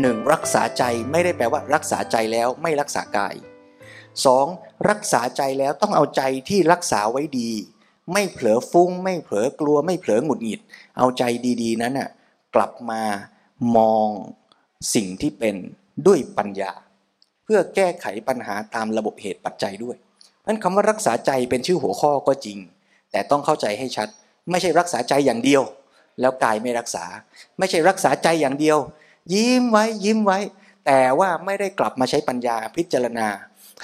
หนึ่งรักษาใจไม่ได้แปลว่า รักษาใจแล้วไม่รักษากายสองรักษาใจแล้วต้องเอาใจที่รักษาไว้ดี ไม่เผลอฟุ้ง ไม่เผลอกลัว ไม่เผลอหงุดหงิด เอาใจดีๆ นั้นน่ะกลับมามองสิ่งที่เป็นด้วยปัญญา เพื่อแก้ไขปัญหาตามระบบเหตุปัจจัยด้วยนั้นคำว่ารักษาใจเป็นชื่อหัวข้อก็จริง แต่ต้องเข้าใจให้ชัด ไม่ใช่รักษาใจอย่างเดียว แล้วกายไม่รักษา ไม่ใช่รักษาใจอย่างเดียว ยิ้มไว้ยิ้มไว้ แต่ว่าไม่ได้กลับมาใช้ปัญญาพิจารณา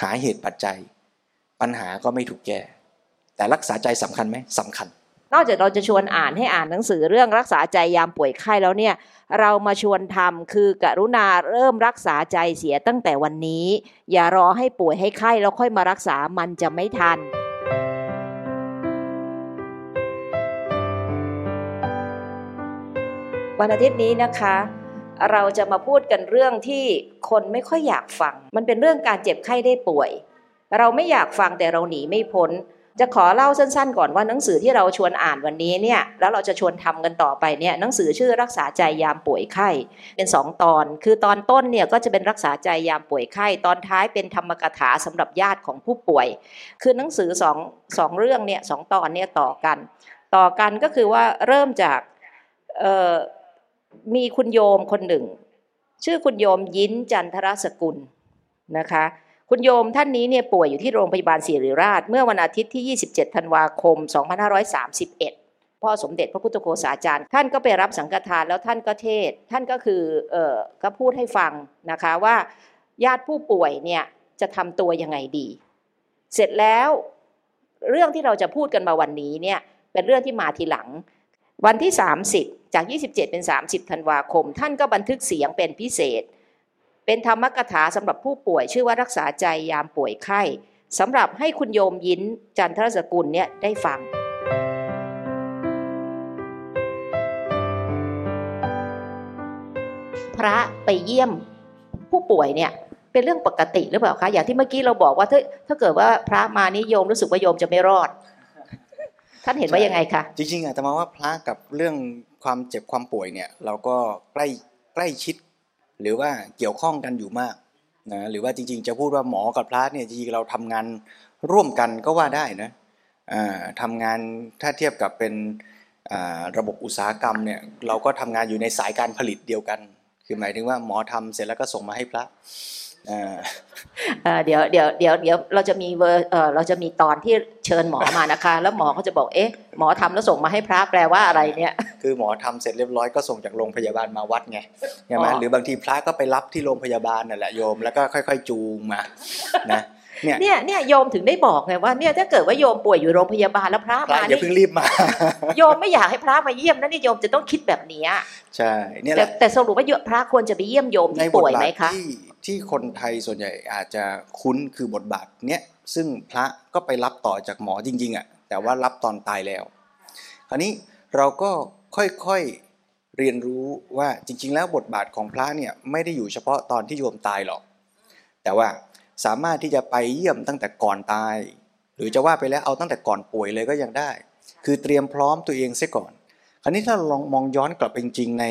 หาเหตุปัจจัย ปัญหาก็ไม่ถูกแก้ แต่รักษาใจสำคัญไหมสำคัญ นอกจากเราจะชวนอ่านให้อ่านหนังสือเรื่องรักษาใจยามป่วยไข้แล้วเนี่ยเรามาชวนทำคือกรุณาเริ่มรักษาใจเสียตั้งแต่วันนี้ อย่ารอให้ป่วยให้ไข้แล้วค่อยมารักษามันจะไม่ทันวันอาทิตย์นี้นะคะ เราจะมาพูดกันเรื่องที่คนไม่ค่อยอยากฟัง มันเป็นเรื่องการเจ็บไข้ได้ป่วย เราไม่อยากฟังแต่เราหนีไม่พ้น จะขอเล่าสั้นๆ ก่อนว่าหนังสือที่เราชวนอ่านวันนี้เนี่ย แล้วเราจะชวนทำกันต่อไปเนี่ย หนังสือชื่อรักษาใจยามป่วยไข้ เป็นสองตอน คือตอนต้นเนี่ยก็จะเป็นรักษาใจยามป่วยไข้ ตอนท้ายเป็นธรรมกถาสำหรับญาติของผู้ป่วย คือหนังสือสองสองเรื่องเนี่ยสองตอนเนี่ยต่อกัน ต่อกันก็คือว่าเริ่มจากเอ่อ มีคุณโยมคนหนึ่ง ชื่อคุณโยมยิ้นจันทรสกุลนะคะ คุณโยมท่านนี้เนี่ยป่วยอยู่ที่โรงพยาบาลศิริราช เมื่อวันอาทิตย์ที่ 27 ธันวาคม 2531พ่อสมเด็จพระพุทธโฆษาจารย์ ท่านก็ไปรับสังฆทานแล้วท่านก็เทศ ท่านก็คือเออก็พูดให้ฟังนะคะว่าญาติผู้ป่วยเนี่ยจะทำตัวยังไงดี เสร็จแล้วเรื่องที่เราจะพูดกันมาวันนี้เนี่ยเป็นเรื่องที่มาทีหลัง วันที่ 30 จาก 27 เป็น 30 ธันวาคม ท่านก็บันทึกเสียงเป็นพิเศษ เป็นธรรมกถาสำหรับผู้ป่วยชื่อว่ารักษาใจยามป่วยไข้สำหรับให้คุณโยมยิ้นจันทรสกุลเนี่ยได้ฟังพระไปเยี่ยมผู้ป่วยเนี่ยเป็นเรื่องปกติหรือเปล่าคะอย่างที่เมื่อกี้เราบอกว่าถ้าถ้าเกิดว่าพระมานิยมรู้สึกว่าโยมจะไม่รอด ท่านเห็นว่ายังไงคะจริงๆอาตมาว่าพระกับเรื่อง ความเจ็บความป่วยเนี่ยเราก็ใกล้ใกล้ชิด หรือว่าเกี่ยวข้องกันอยู่มากนะหรือว่าจริงๆ จะพูดว่าหมอกับพระเนี่ยจริงๆเราทำงานร่วมกันก็ว่าได้นะทำงานถ้าเทียบกับเป็นระบบอุตสาหกรรมเนี่ยเราก็ทำงานอยู่ในสายการผลิตเดียวกัน คือหมายถึงว่าหมอทำเสร็จแล้วก็ส่งมาให้พระ เอ่อเดี๋ยวเดี๋ยวเดี๋ยวเดี๋ยวเราจะมีเวอร์เออเราจะมีตอนที่เชิญหมอมานะคะ แล้วหมอเขาจะบอกเอ๊ะหมอทำแล้วส่งมาให้พระแปลว่าอะไรเนี่ย คือหมอทำเสร็จเรียบร้อยก็ส่งจากโรงพยาบาลมาวัดไงใช่ไหมอ๋อหรือบางทีพระก็ไปรับที่โรงพยาบาลนั่นแหละโยมแล้วก็ค่อย ๆ จูงมานะ เนี่ยเนี่ยเนี่ยโยมถึงได้บอกไงว่าเนี่ยถ้าเกิดว่าโยมป่วยอยู่โรงพยาบาลแล้วพระพระมาอย่านี่เพิ่งรีบมา โยมไม่อยากให้พระมาเยี่ยมนะนี่โยมจะต้องคิดแบบเนี้ยใช่เนี่ยแหแต่ละแต่สรุปว่าโยมพระควรจะไปเยี่ยมโยมในที่บทป่วยบาไหมทคะที่ที่คนไทยส่วนใหญ่อาจจะคุ้นคือบทบาทเนี้ยซึ่งพระก็ไปรับต่อจากหมอจริง ๆอะแต่ว่ารับตอนตายแล้ว คราวนี้เราก็ค่อยๆเรียนรู้ว่าจริง ๆ แล้วบทบาทของพระเนี่ยไม่ได้อยู่เฉพาะตอนที่โยมตายหรอก แต่ว่า สามารถที่จะไปเยี่ยมตั้งแต่ก่อนตาย หรือจะว่าไปแล้วเอาตั้งแต่ก่อนป่วยเลยก็ยังได้ คือเตรียมพร้อมตัวเองเสียก่อน คราวนี้ถ้าเราลองมองย้อนกลับไปจริงๆใน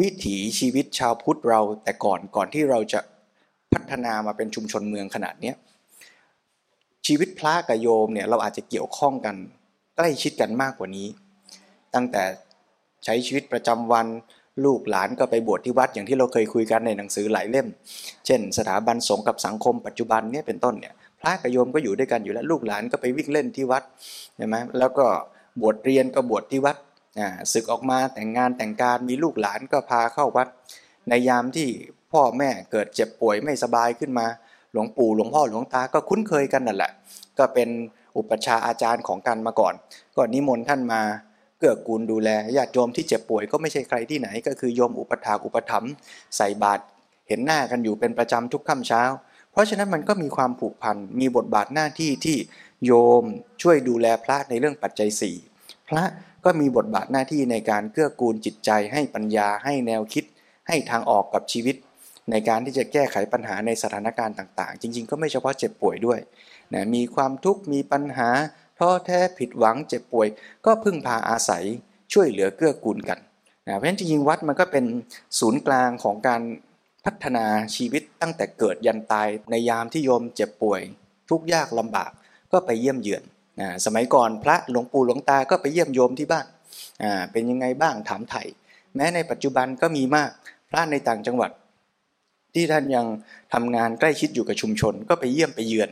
วิถีชีวิตชาวพุทธเราแต่ก่อนก่อนที่เราจะพัฒนามาเป็นชุมชนเมืองขนาดเนี้ยชีวิตพระกับโยมเนี่ยเราอาจจะเกี่ยวข้องกัน ใกล้ชิดกันมากกว่านี้ ตั้งแต่ใช้ชีวิตประจำวัน ลูกหลานก็ไปบวชที่วัดอย่างที่เราเคยคุยกันในหนังสือหลายเล่ม เช่น สถาบันสงฆ์กับสังคมปัจจุบันเนี่ยเป็นต้นเนี่ยพระกับโยมก็อยู่ด้วยกันอยู่แล้วลูกหลานก็ไปวิ่งเล่นที่วัดใช่ไหมแล้วก็บวชเรียนก็บวชที่วัดศึกออกมาแต่งงานแต่งการมีลูกหลานก็พาเข้าวัด ในยามที่พ่อแม่เกิดเจ็บป่วยไม่สบายขึ้นมา หลวงปู่หลวงพ่อหลวงตาก็คุ้นเคยกันนั่นแหละ ก็เป็นอุปชาอาจารย์ของกันมาก่อน ก็นิมนต์ท่านมา เกื้อกูลดูแลญาติโยมที่เจ็บป่วยก็ไม่ใช่ใครที่ไหน ก็คือโยมอุปถากอุปถัมภ์ใส่บาตรเห็นหน้ากันอยู่เป็นประจำทุกค่ำเช้า เพราะฉะนั้นมันก็มีความผูกพันมีบทบาทหน้าที่ที่โยมช่วยดูแลพระในเรื่องปัจจัยสี่พระก็มีบทบาทหน้าที่ในการเกื้อกูลจิตใจ ให้ปัญญาให้แนวคิด ให้ทางออกกับชีวิต ในการที่จะแก้ไขปัญหาในสถานการณ์ต่าง ๆ จริง ๆ ก็ไม่เฉพาะเจ็บป่วยด้วยนะมีความทุกข์มีปัญหา ท้อแท้ผิดหวังเจ็บป่วย ก็พึ่งพาอาศัยช่วยเหลือเกื้อกูลกันนะเพราะฉะนั้นจริงๆวัดมันก็เป็นศูนย์กลางของการพัฒนาชีวิตตั้งแต่เกิดยันตายในยามที่โยมเจ็บป่วย ทุกยากลำบากก็ไปเยี่ยมเยือนนะสมัยก่อนพระหลวงปู่หลวงตาก็ไปเยี่ยมโยมที่บ้านอ่าเป็นยังไงบ้างถามไถ่แม้ในปัจจุบันก็มีมากพระในต่างจังหวัด ที่ท่านยังทำงานใกล้ชิดอยู่กับชุมชน ก็ไปเยี่ยมไปเยือน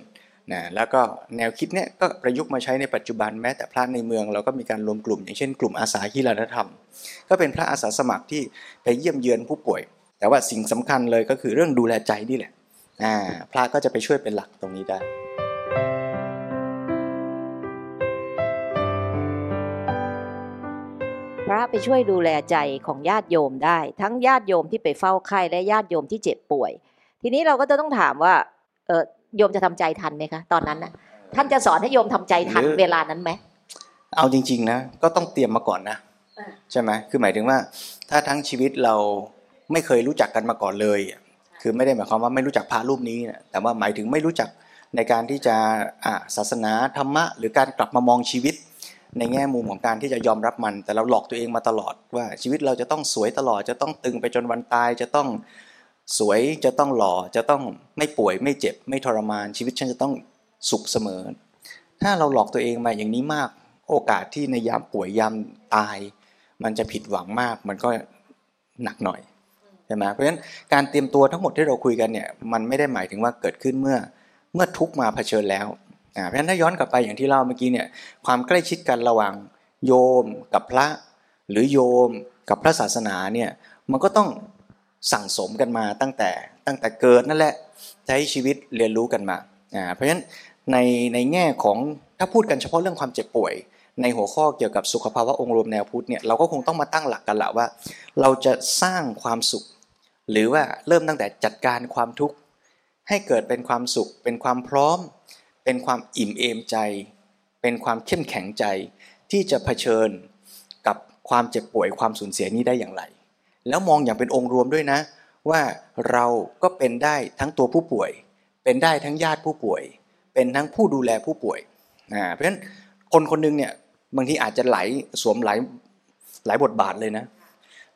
นะแล้วก็แนวคิดเนี้ยก็ประยุกต์มาใช้ในปัจจุบันแม้แต่พระในเมืองเราก็มีการรวมกลุ่ม อย่างเช่นกลุ่มอาสากีฬาธรรม ก็เป็นพระอาสาสมัครที่ไปเยี่ยมเยือนผู้ป่วย แต่ว่าสิ่งสำคัญเลยก็คือเรื่องดูแลใจนี่แหละอ่าพระก็จะไปช่วยเป็นหลักตรงนี้ได้พระไปช่วยดูแลใจของญาติโยมได้ ทั้งญาติโยมที่ไปเฝ้าไข้และญาติโยมที่เจ็บป่วย ทีนี้เราก็จะต้องถามว่าเออ โยมจะทำใจทันไหมคะตอนนั้นนะท่านจะสอนให้โยมทำใจทันหรือเวลานั้นไหมเอาจริง ๆนะก็ต้องเตรียมมาก่อนนะอ่าใช่ไหมคือหมายถึงว่า ถ้าทั้งชีวิตเราไม่เคยรู้จักกันมาก่อนเลยอะคือไม่ได้หมายความว่าไม่รู้จักพระรูปนี้นะแต่ว่าหมายถึงไม่รู้จักในการที่จะอ่าศาสนาธรรมะ หรือการกลับมามองชีวิต ในแง่มุมของการที่จะยอมรับมัน แต่เราหลอกตัวเองมาตลอดว่าชีวิตเราจะต้องสวยตลอดจะต้องตึงไปจนวันตายจะต้อง สวยจะต้องหล่อจะต้องไม่ป่วยไม่เจ็บ ไม่ทรมานชีวิตฉันจะต้องสุขเสมอ ถ้าเราหลอกตัวเองมาอย่างนี้มาก โอกาสที่ในยามป่วยยามตาย มันจะผิดหวังมาก มันก็หนักหน่อยใช่ไหมเพราะฉะนั้นการเตรียมตัวทั้งหมดที่เราคุยกันเนี่ยมันไม่ได้หมายถึงว่าเกิดขึ้นเมื่อเมื่อทุกมาเผชิญแล้วเพราะฉะนั้นถ้าย้อนกลับไปอย่างที่เล่าเมื่อกี้เนี่ยความใกล้ชิดกันระหว่างโยมกับพระ หรือโยมกับพระศาสนาเนี่ยมันก็ต้อง สั่งสมกันมาตั้งแต่ตั้งแต่เกิดนั่นแหละใช้ชีวิตเรียนรู้กันมาอ่าเพราะฉะนั้นในในแง่ของถ้าพูดกันเฉพาะเรื่องความเจ็บป่วย ในหัวข้อเกี่ยวกับสุขภาวะองค์รวมแนวพุทธเนี่ยเราก็คงต้องมาตั้งหลักกันละว่า เราจะสร้างความสุข หรือว่าเริ่มตั้งแต่จัดการความทุกข์ให้เกิดเป็นความสุข เป็นความพร้อม เป็นความอิ่มเอมใจ เป็นความเข้มแข็งใจ ที่จะเผชิญกับความเจ็บป่วยความสูญเสียนี้ได้อย่างไร แล้วมองอย่างเป็นองค์รวมด้วยนะ ว่าเราก็เป็นได้ทั้งตัวผู้ป่วย เป็นได้ทั้งญาติผู้ป่วย เป็นทั้งผู้ดูแลผู้ป่วยอ่าเพราะฉะนั้นคนคนหนึงเนี่ยบางทีอาจจะไหลสวมหลายหลายบทบาทเลยนะ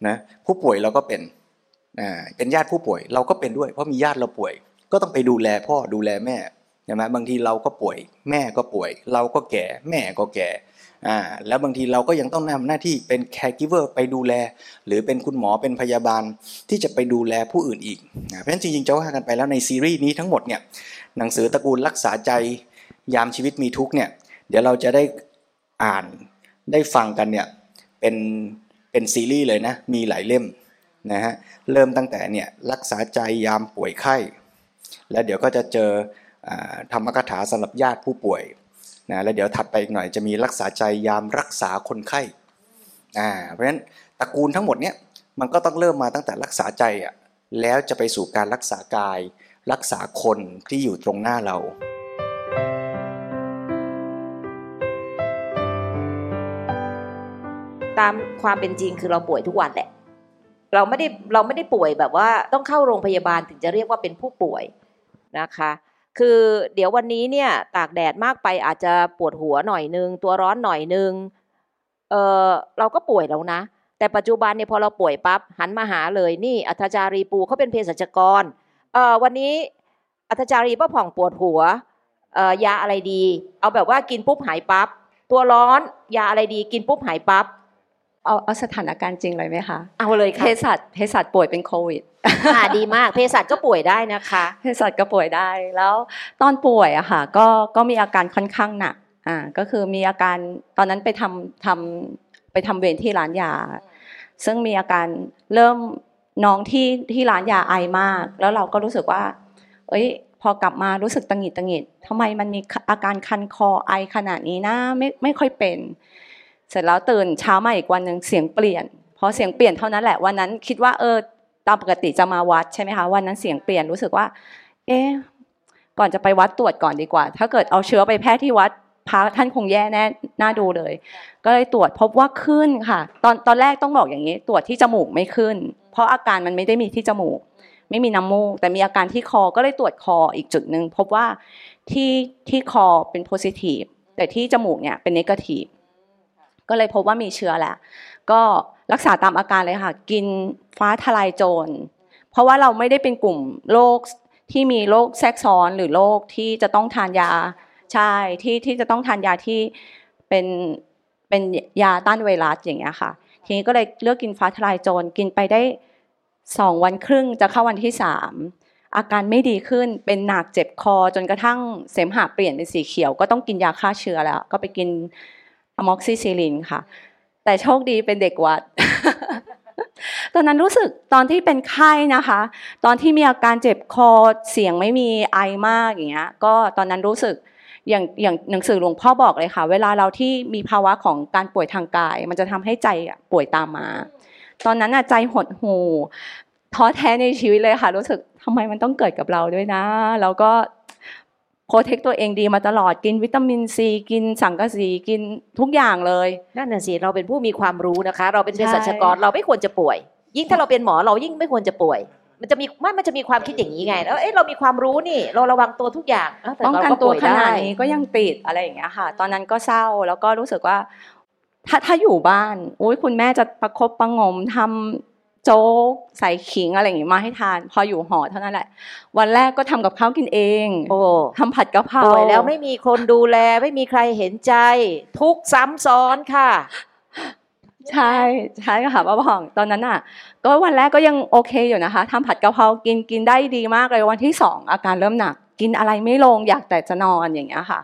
นะผู้ป่วยเราก็เป็นอ่าเป็นญาติผู้ป่วย เราก็เป็นด้วย เพราะมีญาติเราป่วย ก็ต้องไปดูแลพ่อดูแลแม่ใช่ไหมบางทีเราก็ป่วย แม่ก็ป่วย เราก็แก่ แม่ก็แก่ อ่าแล้วบางทีเราก็ยังต้องทำหน้าที่เป็น caregiver ไปดูแล หรือเป็นคุณหมอเป็นพยาบาลที่จะไปดูแลผู้อื่นอีกนะเพราะฉะนั้นจริงๆจะว่ากันไปแล้วในซีรีส์นี้ทั้งหมดเนี่ยหนังสือตระกูลรักษาใจยามชีวิตมีทุกเนี่ยเดี๋ยวเราจะได้อ่านได้ฟังกันเนี่ยเป็นเป็นซีรีส์เลยนะมีหลายเล่มนะฮะเริ่มตั้งแต่เนี่ยรักษาใจยามป่วยไข้ แล้วเดี๋ยวก็จะเจออธรรมกถาสำหรับญาติผู้ป่วย นะแล้วเดี๋ยวถัดไปอีกหน่อยจะมีรักษาใจยามรักษาคนไข้อ่าเพราะฉะนั้นตระกูลทั้งหมดเนี่ยมันก็ต้องเริ่มมาตั้งแต่รักษาใจอะแล้วจะไปสู่การรักษากาย รักษาคนที่อยู่ตรงหน้าเราตามความเป็นจริงคือเราป่วยทุกวันแหละ เราไม่ได้เราไม่ได้ป่วยแบบว่าต้องเข้าโรงพยาบาลถึงจะเรียกว่าเป็นผู้ป่วยนะคะ คือเดี๋ยววันนี้เนี่ยตากแดดมากไปอาจจะปวดหัวหน่อยนึง ตัวร้อนหน่อยนึงเออเราก็ป่วยแล้วนะ แต่ปัจจุบันเนี่ยพอเราป่วยปั๊บหันมาหาเลยนี่อัธจารีปูเขาเป็นเภสัชกรเออวันนี้อัธจารีป้าผ่องปวดหัวเออยาอะไรดี เอาแบบว่ากินปุ๊บหายปั๊บตัวร้อนยาอะไรดีกินปุ๊บหายปั๊บ เอาเอาสถานการณ์จริงเลยไหมคะ เอาเลยเภค่ะสัชเภสัชป่วยเป็นโควิดอ่าดีมากเภสัชก็ป่วยได้นะคะเภสัชก็ป่วยได้แล้วตอนป่วยอะค่ะก็ก็มีอาการค่อนข้างหนักอ่าก็คือมีอาการตอนนั้นไปทำทำไปทำเวรที่ร้านยา ซึ่งมีอาการเริ่มน้องที่ที่ร้านยาไอมาก แล้วเราก็รู้สึกว่า เอ้ย พอกลับมารู้สึกตังหงิดตังหงิดทำไมมันมีอาการคันคอไอขนาดนี้นะไม่ไม่ค่อยเป็นเสร็จแล้วตื่นเช้ามาอีกวันหนึ่งเสียงเปลี่ยนพอเสียงเปลี่ยนเท่านั้นแหละวันนั้นคิดว่าเออตามปกติจะมาวัดใช่ไหมคะวันนั้นเสียงเปลี่ยนรู้สึกว่า เอ๊ก่อนจะไปวัดตรวจก่อนดีกว่า ถ้าเกิดเอาเชื้อไปแพร่ที่วัดพระท่านคงแย่แน่น่าดูเลย ก็เลยตรวจพบว่าขึ้นค่ะ ตอนตอนแรกต้องบอกอย่างนี้ ตรวจที่จมูกไม่ขึ้น เพราะอาการมันไม่ได้มีที่จมูก ไม่มีน้ำมูก แต่มีอาการที่คอก็เลยตรวจคออีกจุดหนึ่งพบว่าที่ที่คอเป็นโพซิทีฟแต่ที่จมูกเนี่ยเป็นเนกาทีฟ ก็เลยพบว่ามีเชื้อแหละ ก็รักษาตามอาการเลยค่ะ กินฟ้าทลายโจร เพราะว่าเราไม่ได้เป็นกลุ่มโรคที่มีโรคแทรกซ้อนหรือโรคที่จะต้องทานยาใช่ที่ที่จะต้องทานยาที่เป็นเป็นยาต้านไวรัสอย่างเงี้ยค่ะ ทีนี้ก็เลยเลือกกินฟ้าทลายโจรกินไปได้สองวันครึ่งจะเข้าวันที่สามอาการไม่ดีขึ้นเป็นหนักเจ็บคอจนกระทั่งเสมหะเปลี่ยนเป็นสีเขียว ก็ต้องกินยาฆ่าเชื้อแล้ว ก็ไปกิน อะม็อกซิซิลินค่ะ แต่โชคดีเป็นเด็กวัด ตอนนั้นรู้สึกตอนที่เป็นไข้นะคะ ตอนที่มีอาการเจ็บคอเสียงไม่มีไอมากอย่างเงี้ย ก็ตอนนั้นรู้สึกอย่างอย่างหนังสือหลวงพ่อบอกเลยค่ะ เวลาเราที่มีภาวะของการป่วยทางกาย มันจะทำให้ใจป่วยตามมา ตอนนั้นอะใจหดหูท้อแท้ในชีวิตเลยค่ะ รู้สึกทำไมมันต้องเกิดกับเราด้วยนะ แล้วก็ โปรเทคตัวเองดีมาตลอดกินวิตามินซีกินสังกะสีกินทุกอย่างเลยนั่นน่ะสิเราเป็นผู้มีความรู้นะคะ เราเป็นเภสัชกรเราไม่ควรจะป่วย ยิ่งถ้าเราเป็นหมอเรายิ่งไม่ควรจะป่วย มันจะมีไม่มันจะมีความคิดอย่างนี้ไง แล้วเอ๊ะเรามีความรู้นี่ เราระวังตัวทุกอย่างแต่ป้องเรากันก็ตัวป่วยขนาดได้นี้ก็ยังติดอะไรอย่างเงี้ยค่ะ ตอนนั้นก็เศร้าแล้วก็รู้สึกว่า ถ้าถ้าอยู่บ้านอุ้ยคุณแม่จะประคบประหงมทำ โจ๊กใส่ขิงอะไรอย่างงี้มาให้ทาน พออยู่หอเท่านั้นแหละ วันแรกก็ทำกับข้าวกินเอง โอ้ทำผัดกะเพราป่วยแล้วไม่มีคนดูแลไม่มีใครเห็นใจ ทุกข์ซ้ำซ้อนค่ะ ใช่ใช่ค่ะป้าผ่องตอนนั้นอะ ก็วันแรกก็ยังโอเคอยู่นะคะทำผัดกะเพรากินกินได้ดีมากเลยวันที่สองอาการเริ่มหนัก กินอะไรไม่ลงอยากแต่จะนอนอย่างเงี้ยค่ะ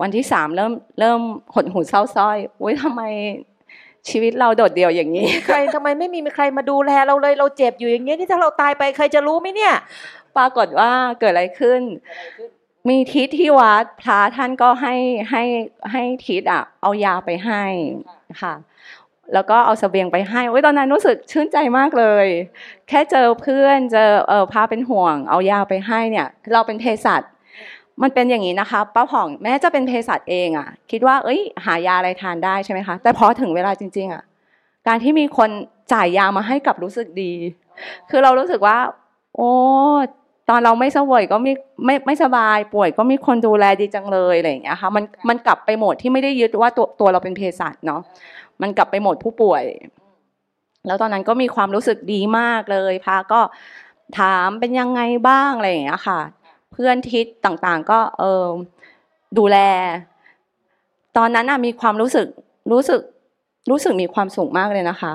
วันที่สามเริ่มเริ่มหดหูเศร้าส้อยอุ้ยทำไม ชีวิตเราโดดเดี่ยวอย่างนี้ ใครทำไมไม่มีใครมาดูแลเราเลยเราเจ็บอยู่อย่างเงี้ยนี่ถ้าเราตายไปใครจะรู้ไหมเนี่ย ปรากฏว่าเกิดอะไรขึ้น มีทิศที่วัดพระท่านก็ให้ให้ให้ทิศอะ เอายาไปให้ค่ะ แล้วก็เอาเสบียงไปให้โอ้ยตอนนั้นรู้สึกชื่นใจมากเลย แค่เจอเพื่อนเจอเออพาเป็นห่วง เอายาไปให้เนี่ย เราเป็นเภสัช มันเป็นอย่างนี้นะคะป้าผ่องแม้จะเป็นเภสัชเองอะ คิดว่า เอ้ย หายาอะไรทานได้ใช่ไหมคะแต่พอถึงเวลาจริง ๆอะการที่มีคนจ่ายยามาให้กลับรู้สึกดี คือเรารู้สึกว่า โอ้ตอนเราไม่สวยก็มีไม่ไม่สบายป่วยก็มีคนดูแลดีจังเลยอะไรอย่างเงี้ยค่ะมันมันกลับไปโหมดที่ไม่ได้ยึดว่าตัวตัวเราเป็นเภสัชเนาะมันกลับไปโหมดผู้ป่วย แล้วตอนนั้นก็มีความรู้สึกดีมากเลยพาก็ถามเป็นยังไงบ้างอะไรอย่างเงี้ยค่ะ เพื่อนทิศต่างๆ ก็เออดูแล ตอนนั้นน่ะมีความรู้สึกรู้สึกรู้สึกมีความสุขมากเลยนะคะ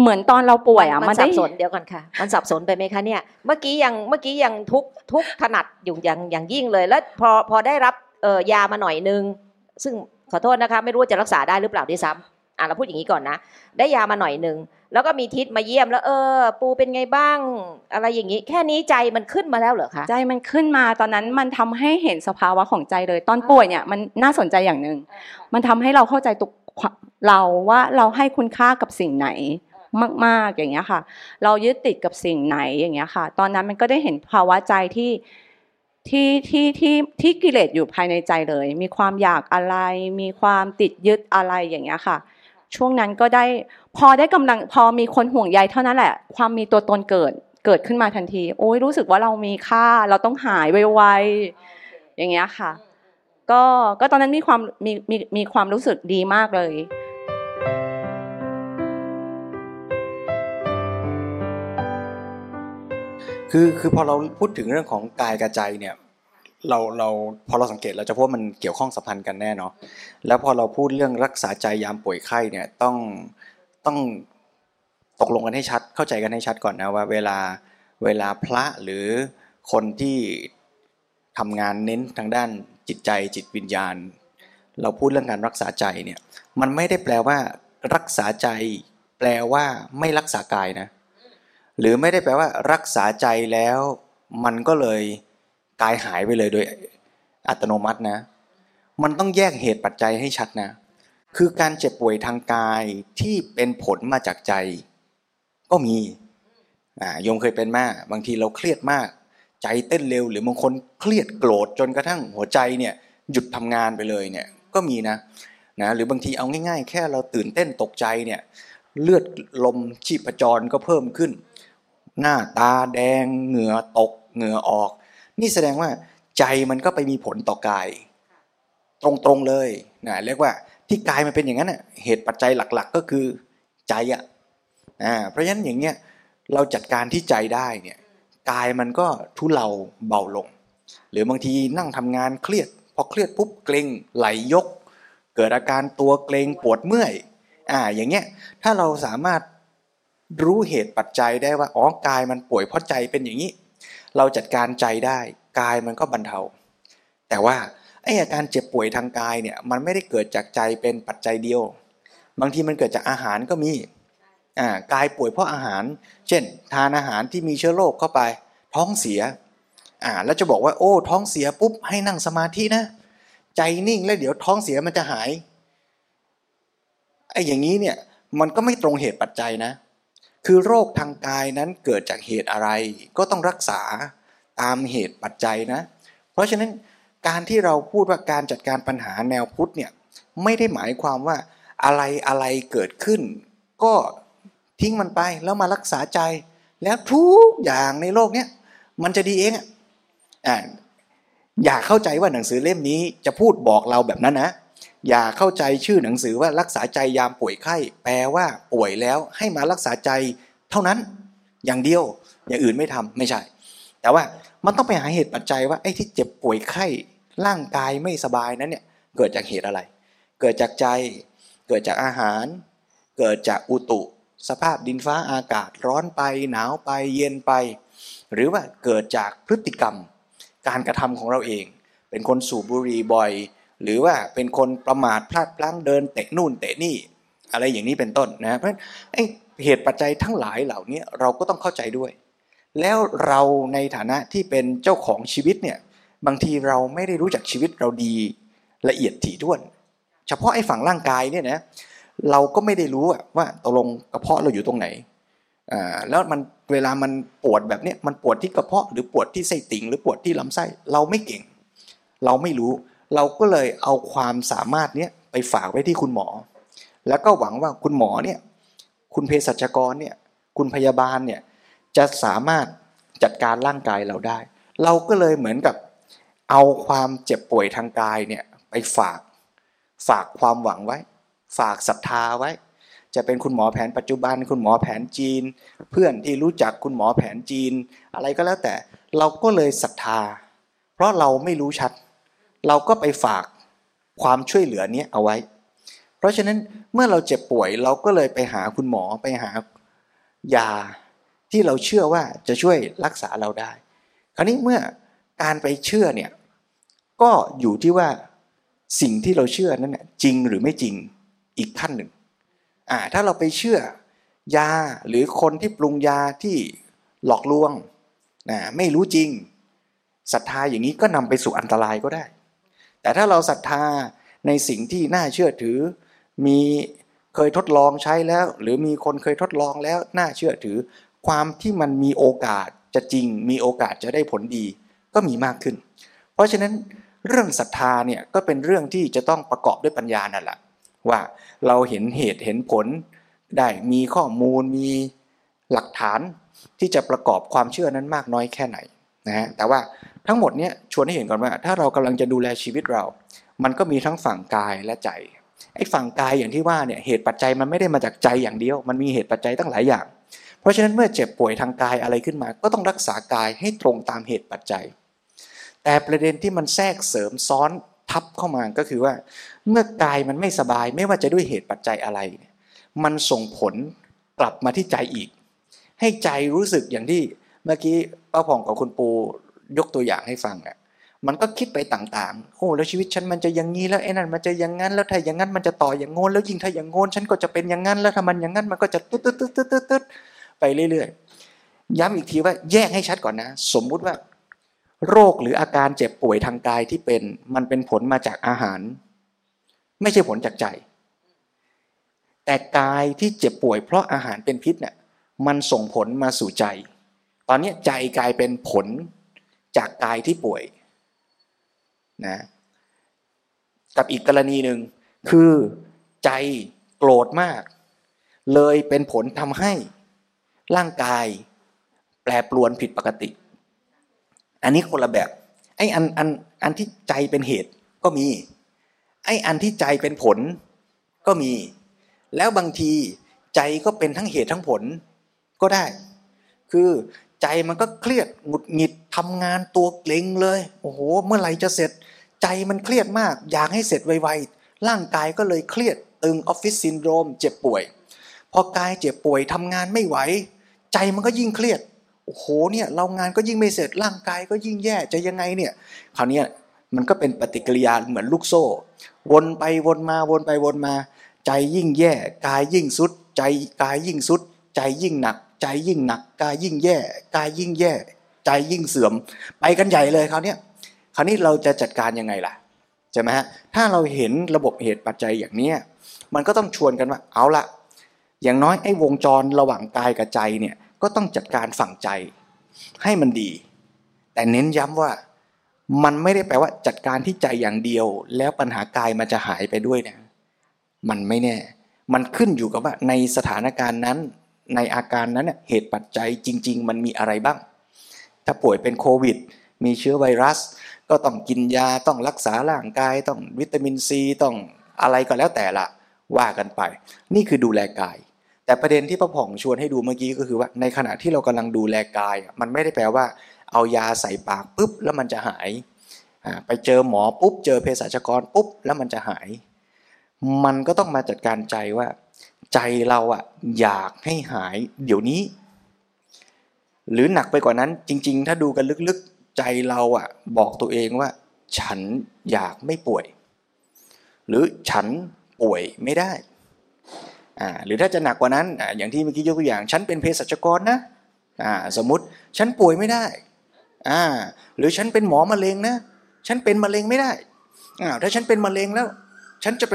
เหมือนตอนเราป่วยอะมัมันนสัได้บสนเดี๋ยวก่อนค่ะ มันสับสนไปไหมคะเนี่ยเมื่อกี้ยังเมื่อกี้ยังทุกข์ทุกข์ถนัดอยู่อย่างอย่างยิ่งเลย แล้วพอพอได้รับเอ่อยามาหน่อยนึง ซึ่งขอโทษนะคะ ไม่รู้ว่าจะรักษาได้หรือเปล่าด้วยซ้ำอะเราพูดอย่างนี้ก่อนนะ ได้ยามาหน่อยนึง แล้วก็มีทิศมาเยี่ยมแล้ว เออ ปูเป็นไงบ้าง อะไรอย่างนี้ แค่นี้ใจมันขึ้นมาแล้วเหรอคะใจมันขึ้นมาตอนนั้นมันทำให้เห็นสภาวะของใจเลย ตอนป่วยเนี่ยมันน่าสนใจอย่างหนึ่งมันทำให้เราเข้าใจตุกเราว่าเราให้คุณค่ากับสิ่งไหนมาก ๆ อย่างเงี้ยค่ะ เรายึดติดกับสิ่งไหนอย่างเงี้ยค่ะ ตอนนั้นมันก็ได้เห็นภาวะใจที่ที่ที่ที่ที่กิเลสอยู่ภายในใจเลย มีความอยากอะไร มีความติดยึดอะไรอย่างเงี้ยค่ะ ช่วงนั้นก็ได้พอได้กำลังพอมีคนห่วงใยเท่านั้นแหละ ความมีตัวตนเกิดเกิดขึ้นมาทันที โอ้ยรู้สึกว่าเรามีค่า เราต้องหายไวๆอย่างเงี้ยค่ะ ก็ก็ตอนนั้นมีความมีมีมีความรู้สึกดีมากเลยคือคือพอเราพูดถึงเรื่องของกายกับใจเนี่ย เราเราพอเราสังเกตเราจะพบว่ามันเกี่ยวข้องสัมพันธ์กันแน่เนาะแล้วพอเราพูดเรื่องรักษาใจยามป่วยไข้เนี่ยต้องต้องตกลงกันให้ชัด เข้าใจกันให้ชัดก่อนนะว่า เวลาเวลาพระหรือคนที่ทำงานเน้นทางด้านจิตใจจิตวิญญาณ เราพูดเรื่องการรักษาใจเนี่ยมันไม่ได้แปลว่า รักษาใจ แปลว่าไม่รักษากายนะ หรือไม่ได้แปลว่า รักษาใจแล้ว มันก็เลย กายหายไปเลยโดยอัตโนมัตินะ มันต้องแยกเหตุปัจจัยให้ชัดนะ คือการเจ็บป่วยทางกายที่เป็นผลมาจากใจ ก็มีอ่าโยมเคยเป็นมากบางทีเราเครียดมาก ใจเต้นเร็ว หรือบางคนเครียดโกรธจนกระทั่งหัวใจเนี่ยหยุดทำงานไปเลยเนี่ยก็มีนะนะหรือบางทีเอาง่าย ๆ แค่เราตื่นเต้นตกใจเนี่ยเลือดลมชีพจรก็เพิ่มขึ้น หน้าตาแดงเหงื่อตกเหงื่อออก นี่แสดงว่าใจมันก็ไปมีผลต่อกาย ตรงๆเลยนะเรียกว่าที่กายมันเป็นอย่างนั้นเหตุปัจจัยหลักๆก็คือใจอะเพราะฉะนั้นอย่างเงี้ยเราจัดการที่ใจได้เนี่ยกายมันก็ทุเลาเบาลง หรือบางทีนั่งทำงานเครียด พอเครียดปุ๊บเกร็งไหลยก เกิดอาการตัวเกร็งปวดเมื่อยอ่าอย่างเงี้ยถ้าเราสามารถรู้เหตุปัจจัยได้ว่าอ๋อกายมันป่วยเพราะใจเป็นอย่างนี้ เราจัดการใจได้กายมันก็บรรเทา แต่ว่าไออาการเจ็บป่วยทางกายเนี่ยมันไม่ได้เกิดจากใจเป็นปัจจัยเดียว บางทีมันเกิดจากอาหารก็มีอ่ากายป่วยเพราะอาหาร เช่น ทานอาหารที่มีเชื้อโรคเข้าไป ท้องเสียอ่าแล้วจะบอกว่าโอ้ท้องเสียปุ๊บให้นั่งสมาธินะ ใจนิ่งแล้วเดี๋ยวท้องเสียมันจะหายไอ้อย่างนี้เนี่ยมันก็ไม่ตรงเหตุปัจจัยนะ คือโรคทางกายนั้นเกิดจากเหตุอะไร ก็ต้องรักษาตามเหตุปัจจัยนะ เพราะฉะนั้นการที่เราพูดว่าการจัดการปัญหาแนวพุทธเนี่ยไม่ได้หมายความว่าอะไรอะไรเกิดขึ้น ก็ทิ้งมันไปแล้วมารักษาใจ แล้วทุกอย่างในโลกเนี้ยมันจะดีเองอะอย่าเข้าใจว่าหนังสือเล่มนี้จะพูดบอกเราแบบนั้นนะ อย่าเข้าใจชื่อหนังสือว่ารักษาใจยามป่วยไข้ แปลว่าป่วยแล้วให้มารักษาใจเท่านั้น อย่างเดียวอย่างอื่นไม่ทำไม่ใช่ แต่ว่ามันต้องไปหาเหตุปัจจัยว่าไอ้ที่เจ็บป่วยไข้ร่างกายไม่สบายนั้นเนี่ยเกิดจากเหตุอะไร เกิดจากใจ เกิดจากอาหาร เกิดจากอุตุ สภาพดินฟ้าอากาศร้อนไป หนาวไปเย็นไป หรือว่าเกิดจากพฤติกรรม การกระทำของเราเอง เป็นคนสูบบุหรี่บ่อย หรือว่าเป็นคนประมาทพลาดพลั้งเดินเตะนู่นเตะนี่ อะไรอย่างนี้เป็นต้นนะเพราะฉะนั้นเหตุปัจจัยทั้งหลายเหล่านี้เราก็ต้องเข้าใจด้วย แล้วเราในฐานะที่เป็นเจ้าของชีวิตเนี่ยบางทีเราไม่ได้รู้จักชีวิตเราดีละเอียดถี่ถ้วน เฉพาะไอ้ฝั่งร่างกายเนี่ยนะเราก็ไม่ได้รู้ว่าตกลงกระเพาะเราอยู่ตรงไหนอ่าแล้วมันเวลามันปวดแบบนี้มันปวดที่กระเพาะหรือปวดที่ไส้ติ่งหรือปวดที่ลำไส้เราไม่เก่ง เราไม่รู้ เราก็เลยเอาความสามารถเนี้ยไปฝากไว้ที่คุณหมอ แล้วก็หวังว่าคุณหมอเนี่ย คุณเภสัชกรเนี่ย คุณพยาบาลเนี่ย จะสามารถจัดการร่างกายเราได้ เราก็เลยเหมือนกับเอาความเจ็บป่วยทางกายเนี่ยไปฝาก ฝากความหวังไว้ ฝากศรัทธาไว้ จะเป็นคุณหมอแผนปัจจุบัน คุณหมอแผนจีน เพื่อนที่รู้จักคุณหมอแผนจีน อะไรก็แล้วแต่ เราก็เลยศรัทธา เพราะเราไม่รู้ชัด เราก็ไปฝากความช่วยเหลือนี้เอาไว้ เพราะฉะนั้นเมื่อเราเจ็บป่วยเราก็เลยไปหาคุณหมอไปหายาที่เราเชื่อว่าจะช่วยรักษาเราได้ คราวนี้เมื่อการไปเชื่อเนี่ยก็อยู่ที่ว่าสิ่งที่เราเชื่อนั้นจริงหรือไม่จริงอีกขั้นหนึ่งอ่าถ้าเราไปเชื่อยาหรือคนที่ปรุงยาที่หลอกลวงนะไม่รู้จริงศรัทธาอย่างนี้ก็นำไปสู่อันตรายก็ได้ แต่ถ้าเราศรัทธาในสิ่งที่น่าเชื่อถือ มีเคยทดลองใช้แล้ว หรือมีคนเคยทดลองแล้วน่าเชื่อถือ ความที่มันมีโอกาสจะจริง มีโอกาสจะได้ผลดีก็มีมากขึ้น เพราะฉะนั้นเรื่องศรัทธาเนี่ยก็เป็นเรื่องที่จะต้องประกอบด้วยปัญญานั่นแหละว่าเราเห็นเหตุเห็นผล ได้มีข้อมูลมีหลักฐานที่จะประกอบความเชื่อนั้นมากน้อยแค่ไหนนะฮะแต่ว่า ทั้งหมดเนี้ยชวนให้เห็นก่อนว่า ถ้าเรากำลังจะดูแลชีวิตเรา มันก็มีทั้งฝั่งกายและใจไอ้ฝั่งกายอย่างที่ว่าเนี่ยเหตุปัจจัยมันไม่ได้มาจากใจอย่างเดียว มันมีเหตุปัจจัยตั้งหลายอย่าง เพราะฉะนั้นเมื่อเจ็บป่วยทางกายอะไรขึ้นมา ก็ต้องรักษากายให้ตรงตามเหตุปัจจัย แต่ประเด็นที่มันแทรกเสริมซ้อนทับเข้ามาก็คือว่า เมื่อกายมันไม่สบายไม่ว่าจะด้วยเหตุปัจจัยอะไร มันส่งผลกลับมาที่ใจอีก ให้ใจรู้สึกอย่างที่เมื่อกี้ป้าผ่องกับคุณปู ยกตัวอย่างให้ฟังอะมันก็คิดไปต่างๆ โอ้แล้วชีวิตฉันมันจะอย่างนี้แล้วไอ้นั่นมันจะอย่างนั้นแล้วถ้าอย่างนั้นมันจะต่ออย่างงนแล้วยิ่งถ้าอย่างงนฉันก็จะเป็นอย่างนั้นแล้วถ้ามันอย่างนั้นมันก็จะตึ๊ดตึ๊ดตึ๊ดตึ๊ดตึ๊ดตึ๊ดไปเรื่อยๆ ย้ำอีกทีว่าแยกให้ชัดก่อนนะ สมมุติว่า โรคหรืออาการเจ็บป่วยทางกายที่เป็นมันเป็นผลมาจากอาหาร ไม่ใช่ผลจากใจ แต่กายที่เจ็บป่วยเพราะอาหารเป็นพิษเนี่ยมันส่งผลมาสู่ใจ ตอนนี้ใจกลายเป็นผล จากกายที่ป่วยนะกับอีกกรณีหนึ่งคือใจโกรธมาก เลยเป็นผลทำให้ร่างกาย แปรปรวนผิดปกติ อันนี้คนละแบบไอ้อันอันอันที่ใจเป็นเหตุก็มี ไอ้อันที่ใจเป็นผลก็มี แล้วบางทีใจก็เป็นทั้งเหตุทั้งผลก็ได้ คือ ใจมันก็เครียดหงุดหงิดทำงานตัวเกร็งเลย โอ้โห เมื่อไหร่จะเสร็จ ใจมันเครียดมาก อยากให้เสร็จไวๆร่างกายก็เลยเครียดตึงออฟฟิศซินโดรมเจ็บป่วย พอกายเจ็บป่วยทำงานไม่ไหว ใจมันก็ยิ่งเครียดโอ้โหเนี่ยเรางานก็ยิ่งไม่เสร็จร่างกายก็ยิ่งแย่จะยังไงเนี่ยคราวนี้มันก็เป็นปฏิกิริยาเหมือนลูกโซ่ วนไปวนมาวนไปวนมา ใจยิ่งแย่ กายยิ่งสุด ใจกายยิ่งสุด ใจยิ่งหนัก ใจยิ่งหนักกายยิ่งแย่กายยิ่งแย่ ใจยิ่งเสื่อม ไปกันใหญ่เลยคราวนี้คราวนี้เราจะจัดการยังไงล่ะใช่ไหมฮะถ้าเราเห็นระบบเหตุปัจจัยอย่างเนี้ยมันก็ต้องชวนกันว่าเอาละอย่างน้อยไอ้วงจรระหว่างกายกับใจเนี่ยก็ต้องจัดการฝั่งใจ ให้มันดี แต่เน้นย้ำว่ามันไม่ได้แปลว่าจัดการที่ใจอย่างเดียว แล้วปัญหากายมันจะหายไปด้วยนะมันไม่แน่ มันขึ้นอยู่กับว่าในสถานการณ์นั้น ในอาการนั้น เหตุปัจจัยจริง ๆ มันมีอะไรบ้าง ถ้าป่วยเป็นโควิด มีเชื้อไวรัส ก็ต้องกินยาต้องรักษาร่างกาย ต้องวิตามินซีต้องอะไรก็แล้วแต่ละว่ากันไป นี่คือดูแลกาย แต่ประเด็นที่พระผ่องชวนให้ดูเมื่อกี้ก็คือว่าในขณะที่เรากำลังดูแลกาย มันไม่ได้แปลว่า เอายาใส่ปากปุ๊บแล้วมันจะหายไปเจอหมอปุ๊บเจอเภสัชกรปุ๊บแล้วมันจะหาย มันก็ต้องมาจัดการใจว่า ใจเราอะอยากให้หายเดี๋ยวนี้ หรือหนักไปกว่านั้นจริง ๆ ถ้าดูกันลึกๆใจเราอะบอกตัวเองว่า ฉันอยากไม่ป่วย หรือฉันป่วยไม่ได้อ่าหรือถ้าจะหนักกว่านั้นอ่าอย่างที่เมื่อกี้ยกตัวอย่าง ฉันเป็นเภสัชกรนะอ่าสมมติฉันป่วยไม่ได้อ่าหรือฉันเป็นหมอมะเร็งนะ ฉันเป็นมะเร็งไม่ได้อ่าถ้าฉันเป็นมะเร็งแล้ว ฉันจะไป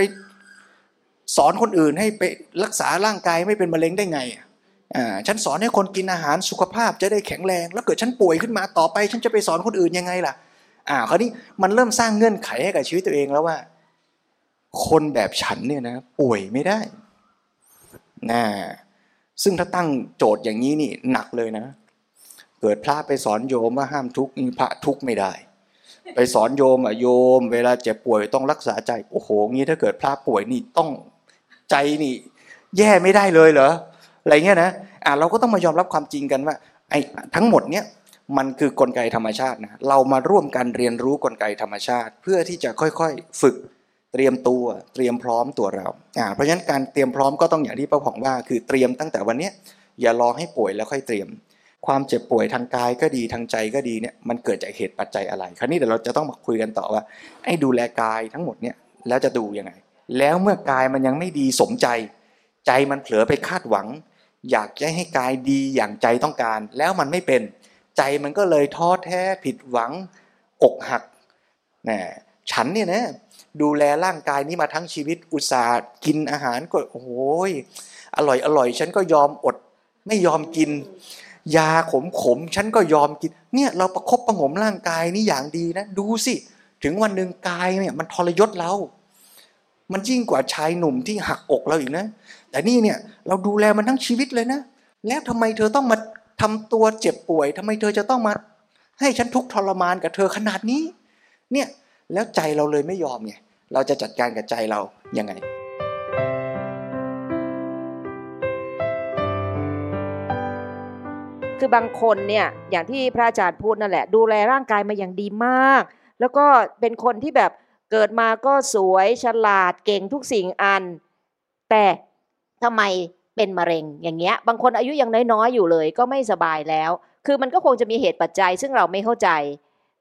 สอนคนอื่นให้ไปรักษาร่างกายไม่เป็นมะเร็งได้ไงอ่าฉันสอนให้คนกินอาหารสุขภาพจะได้แข็งแรง แล้วเกิดฉันป่วยขึ้นมาต่อไป ฉันจะไปสอนคนอื่นยังไงล่ะอ่าคราวนี้มันเริ่มสร้างเงื่อนไขให้กับชีวิตตัวเองแล้วว่า คนแบบฉันเนี่ยนะป่วยไม่ได้นะซึ่งถ้าตั้งโจทย์อย่างนี้นี่หนักเลยนะ เกิดพระไปสอนโยมว่าห้ามทุกข์พระทุกข์ไม่ได้ ไปสอนโยมอะโยม เวลาเจ็บป่วยต้องรักษาใจโอ้โหงี้ถ้าเกิดพระป่วยนี่ต้อง ใจนี่ แย่ไม่ได้เลยเหรออะไรเงี้ยนะอะเราก็ต้องมายอมรับความจริงกันว่าไอ้ทั้งหมดเนี้ยมันคือกลไกธรรมชาตินะเรามาร่วมกันเรียนรู้กลไกธรรมชาติ เพื่อที่จะค่อยๆฝึกเตรียมตัวเตรียมพร้อมตัวเราอ่าเพราะฉะนั้นการเตรียมพร้อมก็ต้องอย่างที่ป้าผ่องว่า คือเตรียมตั้งแต่วันนี้อย่ารอให้ป่วยแล้วค่อยเตรียม ความเจ็บป่วยทางกายก็ดีทางใจก็ดีเนี่ยมันเกิดจากเหตุปัจจัยอะไร คราวนี้เดี๋ยวเราจะต้องมาคุยกันต่อว่าไอ้ดูแลกายทั้งหมดเนี่ยแล้วจะดูยังไง แล้วเมื่อกายมันยังไม่ดีสมใจ ใจมันเผลอไปคาดหวัง อยากจะให้กายดีอย่างใจต้องการ แล้วมันไม่เป็น ใจมันก็เลยท้อแท้ผิดหวัง อกหักนะฉันเนี่ยนะดูแลร่างกายนี้มาทั้งชีวิตอุตส่าห์กินอาหารก็โอ้โหอร่อยอร่อย ฉันก็ยอมอด ไม่ยอมกิน ยาขมขมฉันก็ยอมกิน เนี่ยเราประคบประงมร่างกายนี่อย่างดีนะ ดูสิ ถึงวันหนึ่งกายเนี่ยมันทรยศเรา มันยิ่งกว่าชายหนุ่มที่หักอกเราอีกนะ แต่นี่เนี่ยเราดูแลมันทั้งชีวิตเลยนะ แล้วทำไมเธอต้องมาทำตัวเจ็บป่วยทำไมเธอจะต้องมา ให้ฉันทุกข์ทรมานกับเธอขนาดนี้ เนี่ยแล้วใจเราเลยไม่ยอมไงเราจะจัดการกับใจเรายังไงคือบางคนเนี่ยอย่างที่พระอาจารย์พูดนั่นแหละ ดูแลร่างกายมาอย่างดีมาก แล้วก็เป็นคนที่แบบ เกิดมาก็สวยฉลาดเก่งทุกสิ่งอัน แต่ทำไมเป็นมะเร็งอย่างเงี้ย บางคนอายุยังน้อยๆอยู่เลยก็ไม่สบายแล้ว คือมันก็คงจะมีเหตุปัจจัย ซึ่งเราไม่เข้าใจ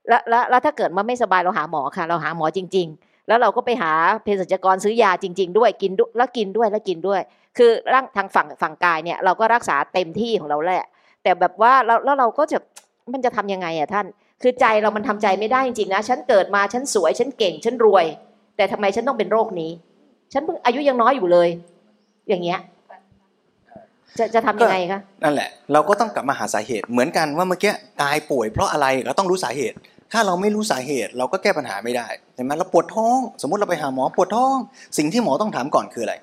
แล้วแล้วถ้าเกิดมาไม่สบายเราหาหมอค่ะ เราหาหมอจริง ๆ แล้วเราก็ไปหาเภสัชกรซื้อยาจริง ๆ ด้วยกินแล้วกินด้วยแล้วกินด้วย คือร่างทางฝั่งฝั่งกายเนี่ยเราก็รักษาเต็มที่ของเราแหละ แต่แบบว่าแล้วแล้วเราก็จะมันจะทำยังไงอะท่าน คือใจเรามันทำใจไม่ได้จริงๆนะ ฉันเกิดมาฉันสวย ฉันเก่ง ฉันรวย แต่ทำไมฉันต้องเป็นโรคนี้ ฉันเพิ่งอายุยังน้อยอยู่เลย อย่างเงี้ย จะจะทำยังไงคะนั่นแหละ เราก็ต้องกลับมาหาสาเหตุเหมือนกันว่าเมื่อกี้กายป่วยเพราะอะไรเราต้องรู้สาเหตุ ถ้าเราไม่รู้สาเหตุ เราก็แก้ปัญหาไม่ได้ใช่ไหมเราปวดท้อง สมมุติเราไปหาหมอปวดท้อง สิ่งที่หมอต้องถามก่อนคืออะไร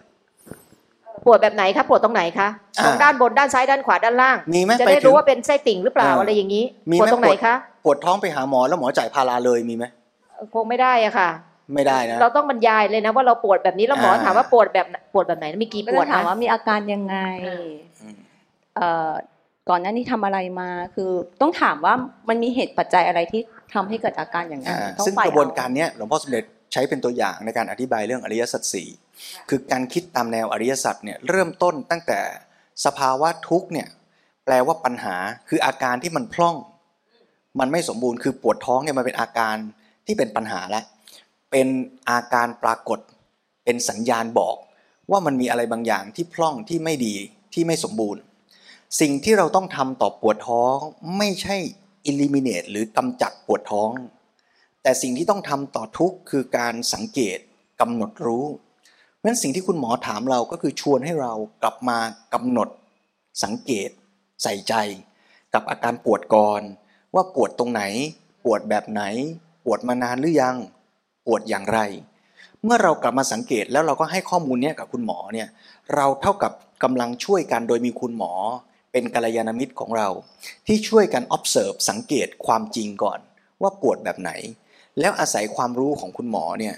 ปวดแบบไหนคะปวดตรงไหนคะอ่าตรงด้านบนด้านซ้ายด้านขวาด้านล่าง มีไหมจะไปได้ถึรู้งว่าเป็นไส้ติ่งหรือเปล่าอ่าอะไรอย่างนี้มีปวดไหมตรงไหนปวดคะ ปวดท้องไปหาหมอแล้วหมอจ่ายพาราเลยมีไหมคงไม่ได้อะค่ะ ไม่ได้นะ เราต้องบรรยายเลยนะว่าเราปวดแบบนี้แล้วหมออ่าถามว่าปวดแบบไหนปวดแบบไหนมีกี่ก็ปจะวดถามนะว่ามีอาการยังไงอ่าอืมเอ่อก่อนหน้านี้ทำอะไรมาคือต้องถามว่ามันมีเหตุปัจจัยอะไรที่ทำให้เกิดอาการอย่างนั้นอ่าต้องซึ่งไปกระบวนเอการเนี้ยหลวงพ่อสมเด็จใช้เป็นตัวอย่างในการอธิบายเรื่องอริยสัจสี่คือการคิดตามแนวอริยสัจเนี่ยเริ่มต้นตั้งแต่สภาวะทุกข์เนี่ยแปลว่าปัญหาคืออาการที่มันพร่อง มันไม่สมบูรณ์คือปวดท้องเนี่ยมันเป็นอาการที่เป็นปัญหาแล้วเป็นอาการปรากฏ เป็นสัญญาณบอก ว่ามันมีอะไรบางอย่างที่พร่องที่ไม่ดีที่ไม่สมบูรณ์ สิ่งที่เราต้องทำต่อปวดท้องไม่ใช่ eliminate หรือกำจัดปวดท้อง แต่สิ่งที่ต้องทำต่อทุกคือการสังเกตกำหนดรู้เพราะฉะนั้นสิ่งที่คุณหมอถามเราก็คือชวนให้เรากลับมากำหนด สังเกต ใส่ใจ กับอาการปวดก่อน ว่าปวดตรงไหน ปวดแบบไหน ปวดมานานหรือยัง ปวดอย่างไร เมื่อเรากลับมาสังเกตแล้วเราก็ให้ข้อมูลเนี้ยกับคุณหมอเนี่ยเราเท่ากับกำลังช่วยกันโดยมีคุณหมอ เป็นกัลยาณมิตรของเรา ที่ช่วยกัน observe สังเกตความจริงก่อน ว่าปวดแบบไหน แล้วอาศัยความรู้ของคุณหมอเนี่ย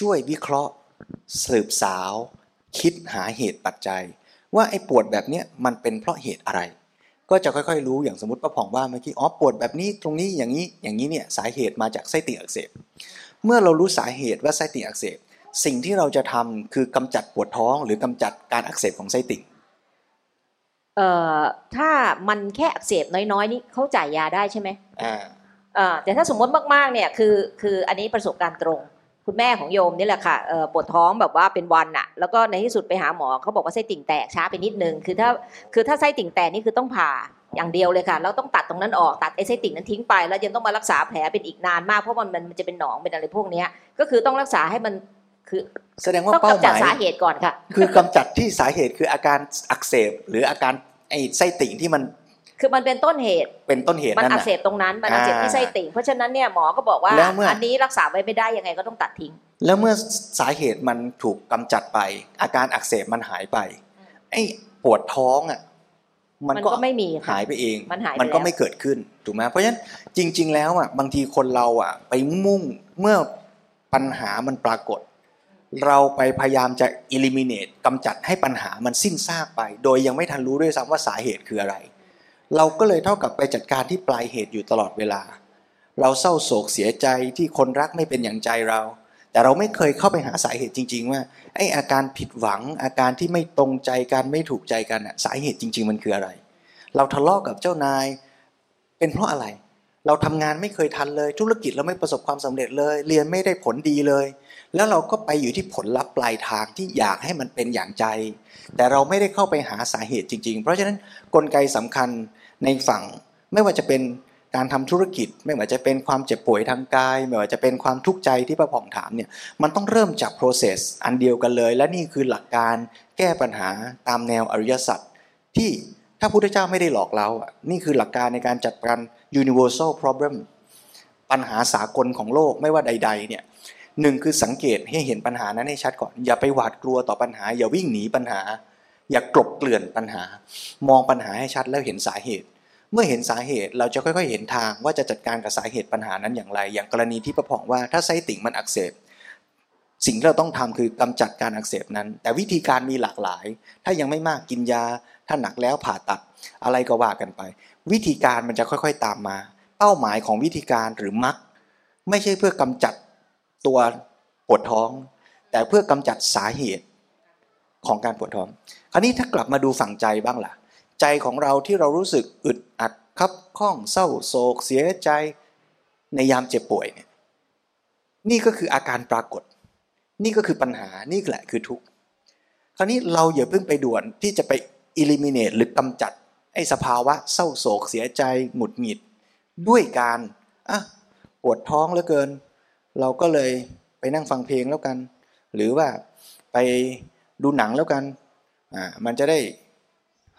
ช่วยวิเคราะห์ สืบสาว คิดหาเหตุปัจจัย ว่าไอ้ปวดแบบเนี้ยมันเป็นเพราะเหตุอะไร ก็จะค่อยๆ รู้อย่างสมมติป้าผ่องว่าเมื่อกี้อ๋อปวดแบบนี้ตรงนี้อย่างนี้อย่างนี้เนี่ยสาเหตุมาจากไส้ติ่งอักเสบเมื่อเรารู้สาเหตุว่าไส้ติ่งอักเสบสิ่งที่เราจะทำคือกำจัดปวดท้อง หรือกำจัดการอักเสบของไส้ติ่งเอ่อถ้ามันแค่อักเสบน้อยๆนี่เขาจ่ายยาได้ใช่ไหมอ่าเอ่อแต่ถ้าสมมติมากๆเนี่ยคือคืออันนี้ประสบการณ์ตรง คุณแม่ของโยมนี่แหละค่ะเอ่อปวดท้องแบบว่าเป็นวันอะแล้วก็ในที่สุดไปหาหมอเขาบอกว่าไส้ติ่งแตกช้าไปนิดนึงคือถ้าคือถ้าไส้ติ่งแตกนี่คือต้องผ่าอย่างเดียวเลยค่ะแล้วต้องตัดตรงนั้นออกตัดไอ้ไส้ติ่งนั้นทิ้งไป แล้วยังต้องมารักษาแผลเป็นอีกนานมากเพราะมันมันจะเป็นหนองเป็นอะไรพวกเนี้ยก็คือต้องรักษาให้มันคือแสดงว่าต้องเป้ากำหจัดมายสาเหตุก่อนค่ะ คือกำจัดที่สาเหตุคืออาการอักเสบหรืออาการไอ้ไส้ติ่งที่มัน คือมันเป็นต้นเหตุ เป็นต้นเหตุมันนั่นอักน่ะเสบตรงนั้น มันอักเสบที่ไส้ติ่ง เพราะฉะนั้นเนี่ยหมอก็บอกว่าแล้วเมื่ออันนี้รักษาไว้ไม่ได้ยังไงก็ต้องตัดทิ้ง แล้วเมื่อสาเหตุมันถูกกำจัดไป อาการอักเสบมันหายไปไอ้ปวดท้องอะมันมันก็ก็ไม่มีค่ะหายไปเอง มันหายไปมันก็แล้วไม่เกิดขึ้นถูกไหมเพราะฉะนั้นจริง ๆ แล้วอะบางทีคนเราอะ ไปมุ่งเมื่อปัญหามันปรากฏ เราไปพยายามจะ eliminate กำจัดให้ปัญหามันสิ้นซากไป โดยยังไม่ทันรู้ด้วยซ้ำว่าสาเหตุคืออะไร เราก็เลยเท่ากับไปจัดการที่ปลายเหตุอยู่ตลอดเวลา เราเศร้าโศกเสียใจที่คนรักไม่เป็นอย่างใจเรา แต่เราไม่เคยเข้าไปหาสาเหตุจริง ๆ ว่าไออาการผิดหวัง อาการที่ไม่ตรงใจกันไม่ถูกใจกันอะสาเหตุจริง ๆ มันคืออะไร เราทะเลาะกับเจ้านาย เป็นเพราะอะไร เราทำงานไม่เคยทันเลย ธุรกิจเราไม่ประสบความสำเร็จเลย เรียนไม่ได้ผลดีเลย แล้วเราก็ไปอยู่ที่ผลลัพธ์ปลายทางที่อยากให้มันเป็นอย่างใจ แต่เราไม่ได้เข้าไปหาสาเหตุจริง ๆ เพราะฉะนั้นกลไกสำคัญในฝั่งไม่ว่าจะเป็นการทำธุรกิจ ไม่ว่าจะเป็นความเจ็บป่วยทางกาย ไม่ว่าจะเป็นความทุกข์ใจที่ประผ่องถามเนี่ยมันต้องเริ่มจาก process อันเดียวกันเลย และนี่คือหลักการแก้ปัญหาตามแนวอริยสัจที่ถ้าพุทธเจ้าไม่ได้หลอกเราอะนี่คือหลักการในการจัดการ universal problem ปัญหาสากลของโลกไม่ว่าใด ๆ เนี่ย หนึ่งคือสังเกตให้เห็นปัญหานั้นให้ชัดก่อน อย่าไปหวาดกลัวต่อปัญหา อย่าวิ่งหนีปัญหา อย่ากลบเกลื่อนปัญหา มองปัญหาให้ชัดแล้วเห็นสาเหตุ เมื่อเห็นสาเหตุเราจะค่อยๆ เห็นทางว่าจะจัดการกับสาเหตุปัญหานั้นอย่างไร อย่างกรณีที่ประพองว่าถ้าไส้ติ่งมันอักเสบสิ่งที่เราต้องทำคือกำจัดการอักเสบนั้น แต่วิธีการมีหลากหลาย ถ้ายังไม่มากกินยา ถ้าหนักแล้วผ่าตัดอะไรก็ว่ากันไป วิธีการมันจะค่อยๆตามมา เป้าหมายของวิธีการหรือมักไม่ใช่เพื่อกำจัด ตัวปวดท้อง แต่เพื่อกำจัดสาเหตุของการปวดท้อง คราวนี้ถ้ากลับมาดูฝั่งใจบ้างล่ะ ใจของเราที่เรารู้สึกอึดอัดคับข้องเศร้าโศก เสียใจในยามเจ็บป่วยเนี่ยนี่ก็คืออาการปรากฏ นี่ก็คือปัญหานี่แหละคือทุกข์คราวนี้เราอย่าเพิ่งไปด่วนที่จะไป eliminate หรือกำจัดไอ้สภาวะเศร้าโศกเสียใจหงุดหงิด ด้วยการอะปวดท้องเหลือเกิน เราก็เลยไปนั่งฟังเพลงแล้วกัน หรือว่าไปดูหนังแล้วกันอ่ามันจะได้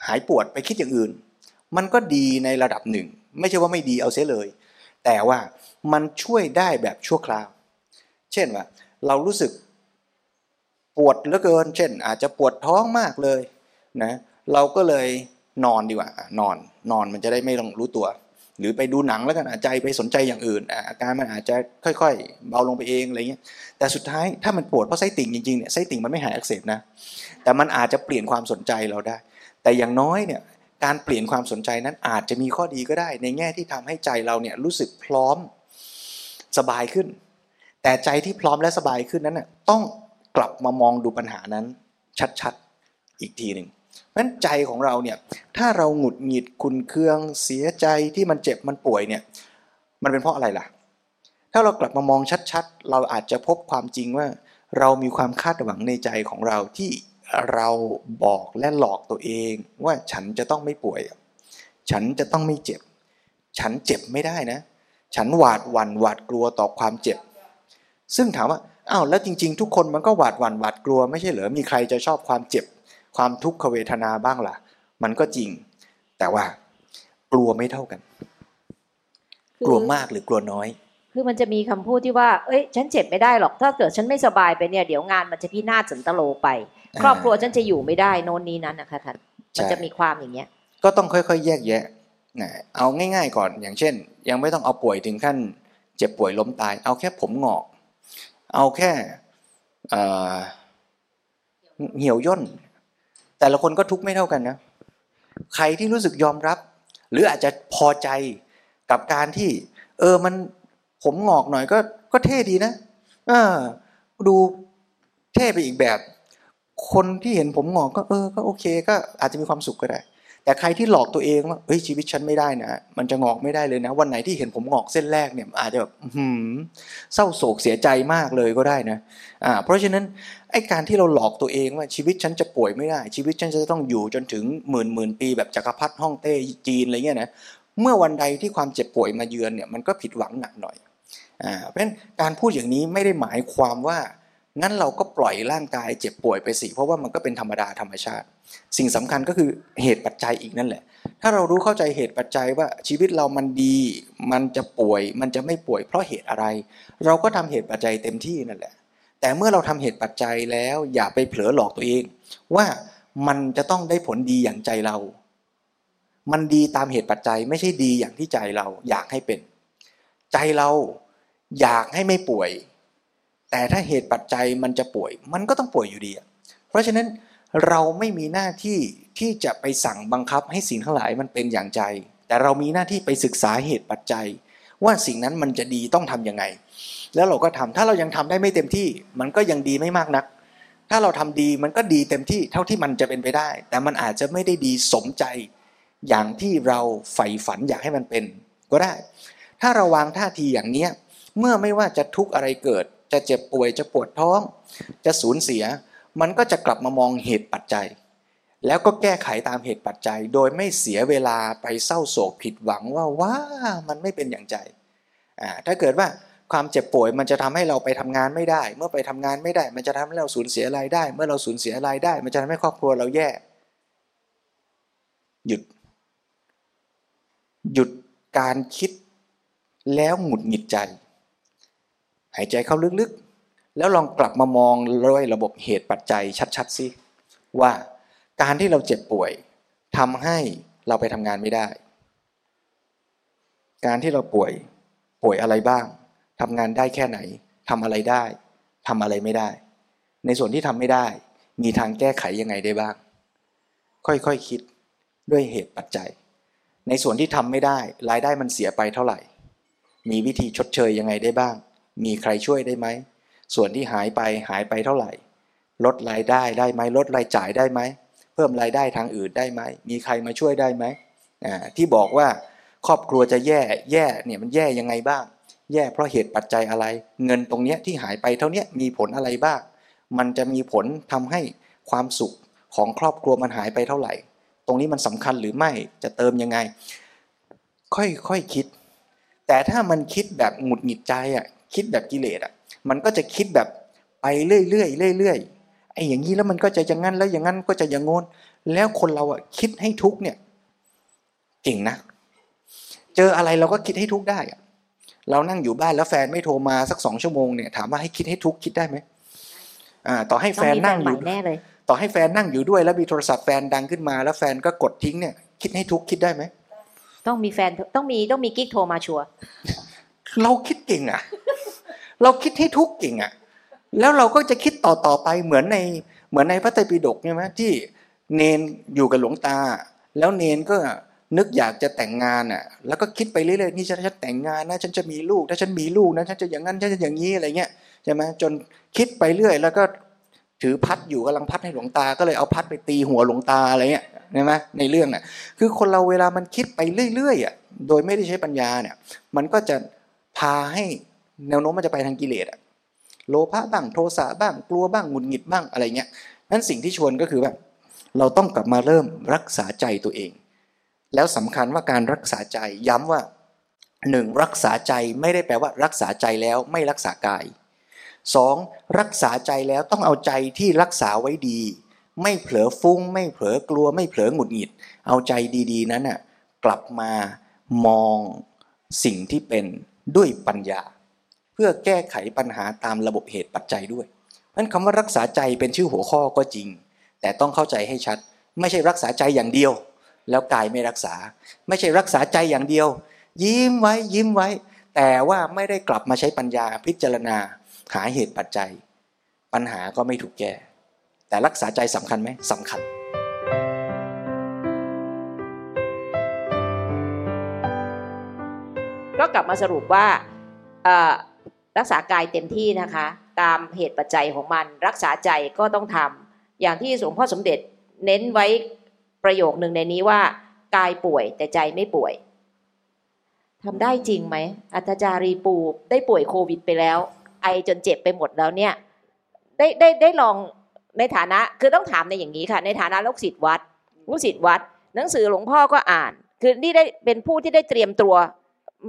หายปวดไปคิดอย่างอื่น มันก็ดีในระดับหนึ่ง ไม่ใช่ว่าไม่ดีเอาเสียเลย แต่ว่ามันช่วยได้แบบชั่วคราว เช่นว่า เรารู้สึกปวดเหลือเกิน เช่น อาจจะปวดท้องมากเลยนะเราก็เลยนอนดีกว่านอนนอนมันจะได้ไม่ต้องรู้ตัว หรือไปดูหนังแล้วกันใจไปสนใจอย่างอื่น อาการมันอาจจะค่อย ๆ เบาลงไปเองอะไรเงี้ยแต่สุดท้ายถ้ามันปวดเพราะไส้ติ่งจริงๆเนี่ยไส้ติ่งมันไม่หายอักเสบนะแต่มันอาจจะเปลี่ยนความสนใจเราได้ แต่อย่างน้อยเนี่ยการเปลี่ยนความสนใจนั้นอาจจะมีข้อดีก็ได้ ในแง่ที่ทำให้ใจเราเนี่ยรู้สึกพร้อมสบายขึ้น แต่ใจที่พร้อมและสบายขึ้นนั้นน่ะต้องกลับมามองดูปัญหานั้นชัดๆอีกทีหนึ่ง เพราะฉะนั้นใจของเราเนี่ยถ้าเราหงุดหงิดคุณเคืองเสียใจที่มันเจ็บมันป่วยเนี่ยมันเป็นเพราะอะไรล่ะ ถ้าเรากลับมามองชัดๆ เราอาจจะพบความจริงว่า เรามีความคาดหวังในใจของเราที่เราบอกและหลอกตัวเองว่าฉันจะต้องไม่ป่วย ฉันจะต้องไม่เจ็บ ฉันเจ็บไม่ได้นะ ฉันหวาดหวั่นหวาดกลัวต่อความเจ็บ ซึ่งถามว่าอ้าวแล้วจริง ๆ ทุกคนมันก็หวาดหวั่นหวาดกลัวไม่ใช่เหรอมีใครจะชอบความเจ็บ ความทุกขเวทนาบ้างล่ะ มันก็จริง แต่ว่ากลัวไม่เท่ากัน กลัวมากหรือกลัวน้อย คือมันจะมีคำพูดที่ว่า เอ้ย ฉันเจ็บไม่ได้หรอก ถ้าเกิดฉันไม่สบายไปเนี่ย เดี๋ยวงานมันจะพินาศสันตโลไป ครอบครัวฉันจะอยู่ไม่ได้โน่นนี้นั้นนะคะท่าน มันจะมีความอย่างเงี้ย ก็ต้องค่อยๆ แยกแยะนะเอาง่าย ๆ ก่อน อย่างเช่น ยังไม่ต้องเอาป่วยถึงขั้น เจ็บป่วยล้มตาย เอาแค่ผมงอก เอาแค่เหี่ยวย่น แต่ละคนก็ทุกข์ไม่เท่ากันนะ ใครที่รู้สึกยอมรับ หรืออาจจะพอใจกับการที่ เออมันผมงอกหน่อยก็ก็เท่ดีนะเออ ดูเท่ไปอีกแบบ คนที่เห็นผมงอกก็เออ ก็โอเค ก็อาจจะมีความสุขก็ได้ แต่ใครที่หลอกตัวเองว่าเฮ้ยชีวิตฉันไม่ได้นะ มันจะงอกไม่ได้เลยนะ วันไหนที่เห็นผมงอกเส้นแรกเนี่ยอาจจะแบบหืมเศร้าโศกเสียใจมากเลยก็ได้นะอ่าเพราะฉะนั้นไอ้การที่เราหลอกตัวเองว่าชีวิตฉันจะป่วยไม่ได้ ชีวิตฉันจะต้องอยู่จนถึงหมื่นหมื่นปีแบบจักรพรรดิฮ่องเต้จีนอะไรเงี้ยนะเมื่อวันใดที่ความเจ็บป่วยมาเยือนเนี่ยมันก็ผิดหวังหนักหน่อยอ่าเพราะฉะนั้นการพูดอย่างนี้ไม่ได้หมายความว่า งั้นเราก็ปล่อยร่างกายเจ็บป่วยไปสิ เพราะว่ามันก็เป็นธรรมดาธรรมชาติ สิ่งสำคัญก็คือเหตุปัจจัยอีกนั่นแหละ ถ้าเรารู้เข้าใจเหตุปัจจัยว่าชีวิตเรามันดี มันจะป่วย มันจะไม่ป่วยเพราะเหตุอะไร เราก็ทำเหตุปัจจัยเต็มที่นั่นแหละ แต่เมื่อเราทำเหตุปัจจัยแล้วอย่าไปเผลอหลอกตัวเอง ว่ามันจะต้องได้ผลดีอย่างใจเรา มันดีตามเหตุปัจจัยไม่ใช่ดีอย่างที่ใจเราอยากให้เป็น ใจเราอยากให้ไม่ป่วย แต่ถ้าเหตุปัจจัยมันจะป่วย มันก็ต้องป่วยอยู่ดีเพราะฉะนั้นเราไม่มีหน้าที่ที่จะไปสั่งบังคับให้สิ่งทั้งหลายมันเป็นอย่างใจ แต่เรามีหน้าที่ไปศึกษาเหตุปัจจัย ว่าสิ่งนั้นมันจะดีต้องทํำยังไง แล้วเราก็ทำถ้าเรายังทำได้ไม่เต็มที่ มันก็ยังดีไม่มากนัก ถ้าเราทำดีมันก็ดีเต็มที่เท่าที่มันจะเป็นไปได้ แต่มันอาจจะไม่ได้ดีสมใจ อย่างที่เราใฝ่ฝันอยากให้มันเป็น ก็ได้ ถ้าเราวางท่าทีอย่างเนี้ยเมื่อไม่ว่าจะทุกข์อะไรเกิด จะเจ็บป่วยจะปวดท้อง จะสูญเสีย มันก็จะกลับมามองเหตุปัจจัย แล้วก็แก้ไขตามเหตุปัจจัย โดยไม่เสียเวลาไปเศร้าโศกผิดหวังว่าว่ามันไม่เป็นอย่างใจถ้าเกิดว่าความเจ็บป่วยมันจะทำให้เราไปทำงานไม่ได้ เมื่อไปทำงานไม่ได้ มันจะทำให้เราสูญเสียรายได้ เมื่อเราสูญเสียรายได้ มันจะทำให้ครอบครัวเราแย่ หยุด หยุดการคิดแล้วหงุดหงิดใจ หายใจเข้าลึกๆ แล้วลองกลับมามองด้วยระบบเหตุปัจจัยชัดๆสิว่าการที่เราเจ็บป่วยทำให้เราไปทำงานไม่ได้ การที่เราป่วยป่วยอะไรบ้างทำงานได้แค่ไหนทำอะไรได้ทำอะไรไม่ได้ ในส่วนที่ทำไม่ได้ มีทางแก้ไขยังไงได้บ้าง ค่อยๆคคิดด้วยเหตุปัจจัย ในส่วนที่ทำไม่ได้ รายได้มันเสียไปเท่าไหร่ มีวิธีชดเชยยังไงได้บ้าง มีใครช่วยได้ไหม ส่วนที่หายไปหายไปเท่าไหร่ ลดรายได้ได้ไหมลดรายจ่ายได้ไหม เพิ่มรายได้ทางอื่นได้ไหม มีใครมาช่วยได้ไหมที่บอกว่าครอบครัวจะแย่แย่เนี่ยมันแย่ยังไงบ้าง แย่เพราะเหตุปัจจัยอะไร เงินตรงเนี้ยที่หายไปเท่านี้มีผลอะไรบ้าง มันจะมีผลทำให้ความสุขของครอบครัวมันหายไปเท่าไหร่ ตรงนี้มันสำคัญหรือไม่จะเติมยังไง ค่อยๆคคิด แต่ถ้ามันคิดแบบหงุดหงิดใจอะ คิดแบบกิเลสอะ มันก็จะคิดแบบไปเรื่อยๆเรื่อยๆไอ้อย่างนี้แล้วมันก็จะอย่างนั้นแล้วอย่างนั้นก็จะอย่างงนแล้วคนเราอะคิดให้ทุกเนี่ยเก่งนะ เจออะไรเราก็คิดให้ทุกได้อะเรานั่งอยู่บ้านแล้วแฟนไม่โทรมาสักสองชั่วโมงเนี่ยถามว่าให้คิดให้ทุกคิดได้ไหมอ่า ต่อให้แฟนนั่งอยู่แน่เลยต่อให้แฟนนั่งอยู่ด้วยแล้วมีโทรศัพท์แฟนดังขึ้นมา แล้วแฟนก็กดทิ้งเนี่ย คิดให้ทุกคิดได้ไหมต้องมีแฟนต้องมีต้องมีกิ๊กโทรมาชัวร์ เราคิดเก่งอะ่ะ เราคิดให้ทุกเก่งอะ่ะ แล้วเราก็จะคิดต่อต่อไปเหมือนในเหมือนในพระไตรปิฎกใช่ไหมที่เนนอยู่กับหลวงตา แล้วเนนก็นึกอยากจะแต่งงานอะ แล้วก็คิดไปเรื่อยๆนี่ฉันจะแต่งงานนะฉันจะมีลูกถ้าฉันมีลูกนะฉันจะอย่างนั้นฉันจะอย่างนี้อะไรเงี้ยใช่ไหมจนคิดไปเรื่อย แล้วก็ถือพัดอยู่กำลังพัดให้หลวงตา ก็เลยเอาพัดไปตีหัวหลวงตาอะไรเงี้ยใช่ไหมในเรื่องอะ คือคนเราเวลามันคิดไปเรื่อยๆอะโดยไม่ได้ใช้ปัญญาเนี่ย มันก็จะ พาให้แนวโน้มมันจะไปทางกิเลสอะโลภะบ้างโทสะบ้างกลัวบ้างหงุดหงิดบ้างอะไรเงี้ยนั้นสิ่งที่ชวนก็คือแบบเราต้องกลับมาเริ่มรักษาใจตัวเอง แล้วสำคัญว่าการรักษาใจย้ำว่าหนึ่งรักษาใจไม่ได้แปลว่า รักษาใจแล้วไม่รักษากายสองรักษาใจแล้วต้องเอาใจที่รักษาไว้ดี ไม่เผลอฟุ้ง ไม่เผลอกลัว ไม่เผลอหงุดหงิด เอาใจดีๆนั้นน่ะกลับมามองสิ่งที่เป็น ด้วยปัญญา เพื่อแก้ไขปัญหาตามระบบเหตุปัจจัยด้วยเพราะนั้นคำว่ารักษาใจเป็นชื่อหัวข้อก็จริง แต่ต้องเข้าใจให้ชัด ไม่ใช่รักษาใจอย่างเดียว แล้วกายไม่รักษา ไม่ใช่รักษาใจอย่างเดียว ยิ้มไว้ยิ้มไว้ แต่ว่าไม่ได้กลับมาใช้ปัญญาพิจารณา หาเหตุปัจจัย ปัญหาก็ไม่ถูกแก้ แต่รักษาใจสำคัญไหมสำคัญ ก็กลับมาสรุปว่ารักษากายเต็มที่นะคะ ตามเหตุปัจจัยของมัน รักษาใจก็ต้องทำอย่างที่หลวงพ่อสมเด็จเน้นไว้ประโยคหนึ่งในนี้ว่า กายป่วยแต่ใจไม่ป่วยทำได้จริงไหมอัตจารีปูได้ป่วยโควิดไปแล้ว ไอจนเจ็บไปหมดแล้วเนี่ยได้ได้ได้ลองในฐานะคือต้องถามในอย่างนี้ค่ะ ในฐานะลูกศิษย์วัดลูกศิษย์วัด หนังสือหลวงพ่อก็อ่าน คือนี่ได้เป็นผู้ที่ได้เตรียมตัว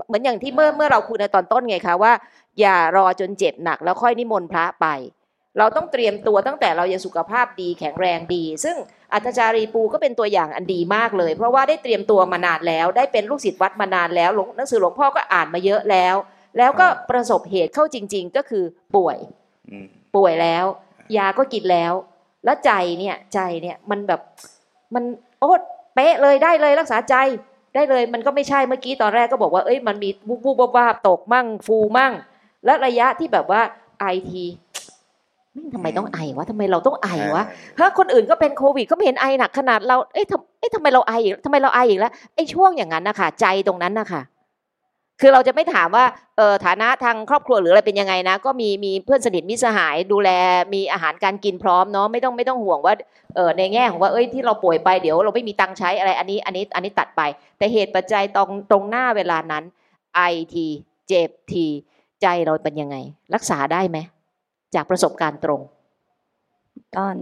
เหมือนอย่างที่เมื่อเมื่อเราคุยในตอนต้นไงคะว่า อย่ารอจนเจ็บหนัก แล้วค่อยนิมนต์พระไป เราต้องเตรียมตัวตั้งแต่เรายังสุขภาพดีแข็งแรงดี ซึ่งอัตจารีปูก็เป็นตัวอย่างอันดีมากเลย เพราะว่าได้เตรียมตัวมานานแล้ว ได้เป็นลูกศิษย์วัดมานานแล้วหลวงหนังสือหลวงพ่อก็อ่านมาเยอะแล้ว แล้วก็ประสบเหตุเข้าจริง ๆ ก็คือป่วยอืมป่วยแล้ว ยาก็กินแล้ว แล้วใจเนี่ยใจเนี่ยมันแบบมันโอ้เป๊ะเลยได้เลยรักษาใจ ได้เลยมันก็ไม่ใช่เมื่อกี้ตอนแรกก็บอกว่าเอ้ยมันมีวูบวูบวาบๆตกมั่งฟูมั่ง และระยะที่แบบว่าไอทีทำไมต้องไอวะทำไมเราต้องไอวะถ้าคนอื่นก็เป็นโควิดก็ไม่เห็นไอหนักขนาดเราเอ๊ะทำเอ๊ะทำไมเราไออีกทำไมเราไออีกแล้วไอ้ช่วงอย่างนั้นนะคะใจตรงนั้นนะคะ คือเราจะไม่ถามว่าเออฐานะทางครอบครัวหรืออะไรเป็นยังไงนะ ก็มีมีเพื่อนสนิทมิตรสหายดูแลมีอาหารการกินพร้อมเนาะไม่ต้องไม่ต้องห่วงว่าเออในแง่ของว่าเอ้ยที่เราป่วยไปเดี๋ยวเราไม่มีตังค์ใช้อะไรอันนี้อันนี้อันนี้ตัดไป แต่เหตุปัจจัยตรงตรงหน้าเวลานั้นไอทีเจ็บทีใจเราเป็นยังไง รักษาได้ไหมจากประสบการณ์ตรง ตอน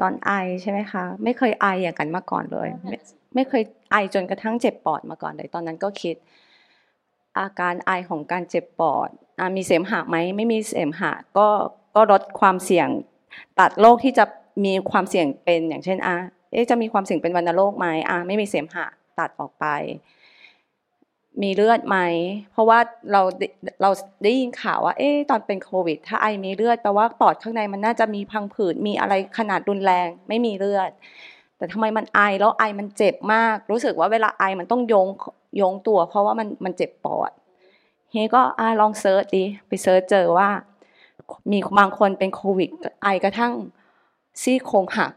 ตอนไอใช่ไหมคะ ไม่เคยไออย่างกันมาก่อนเลย ไม่ไม่เคยไอจนกระทั่งเจ็บปอดมาก่อนเลย ตอนนั้นก็คิด อาการไอของการเจ็บปอดอมีเสมหะไหมไม่มีเสมหะก็ก็ลดความเสี่ยงตัดโรคที่จะมีความเสี่ยงเป็นอย่างเช่นอะเอ๊ะจะมีความเสี่ยงเป็นวัณโรคไหมอะไม่มีเสมหะตัดออกไป มีเลือดไหม เพราะว่าเราเราได้ยินข่าวว่า เอ๊ะตอนเป็นโควิด ถ้าไอมีเลือดแปลว่าปอดข้างในมันน่าจะมีพังผืดมีอะไรขนาดรุนแรง ไม่มีเลือด แต่ทำไมมันไอแล้วไอมันเจ็บมาก รู้สึกว่าเวลาไอมันต้องโยง ยงตัว เพราะว่ามันมันเจ็บปอดเฮก็อะลองเซิร์ชดิไปเซิร์ชเจอว่า มีบางคนเป็นโควิด ไอกระทั่งซี่โครงหัก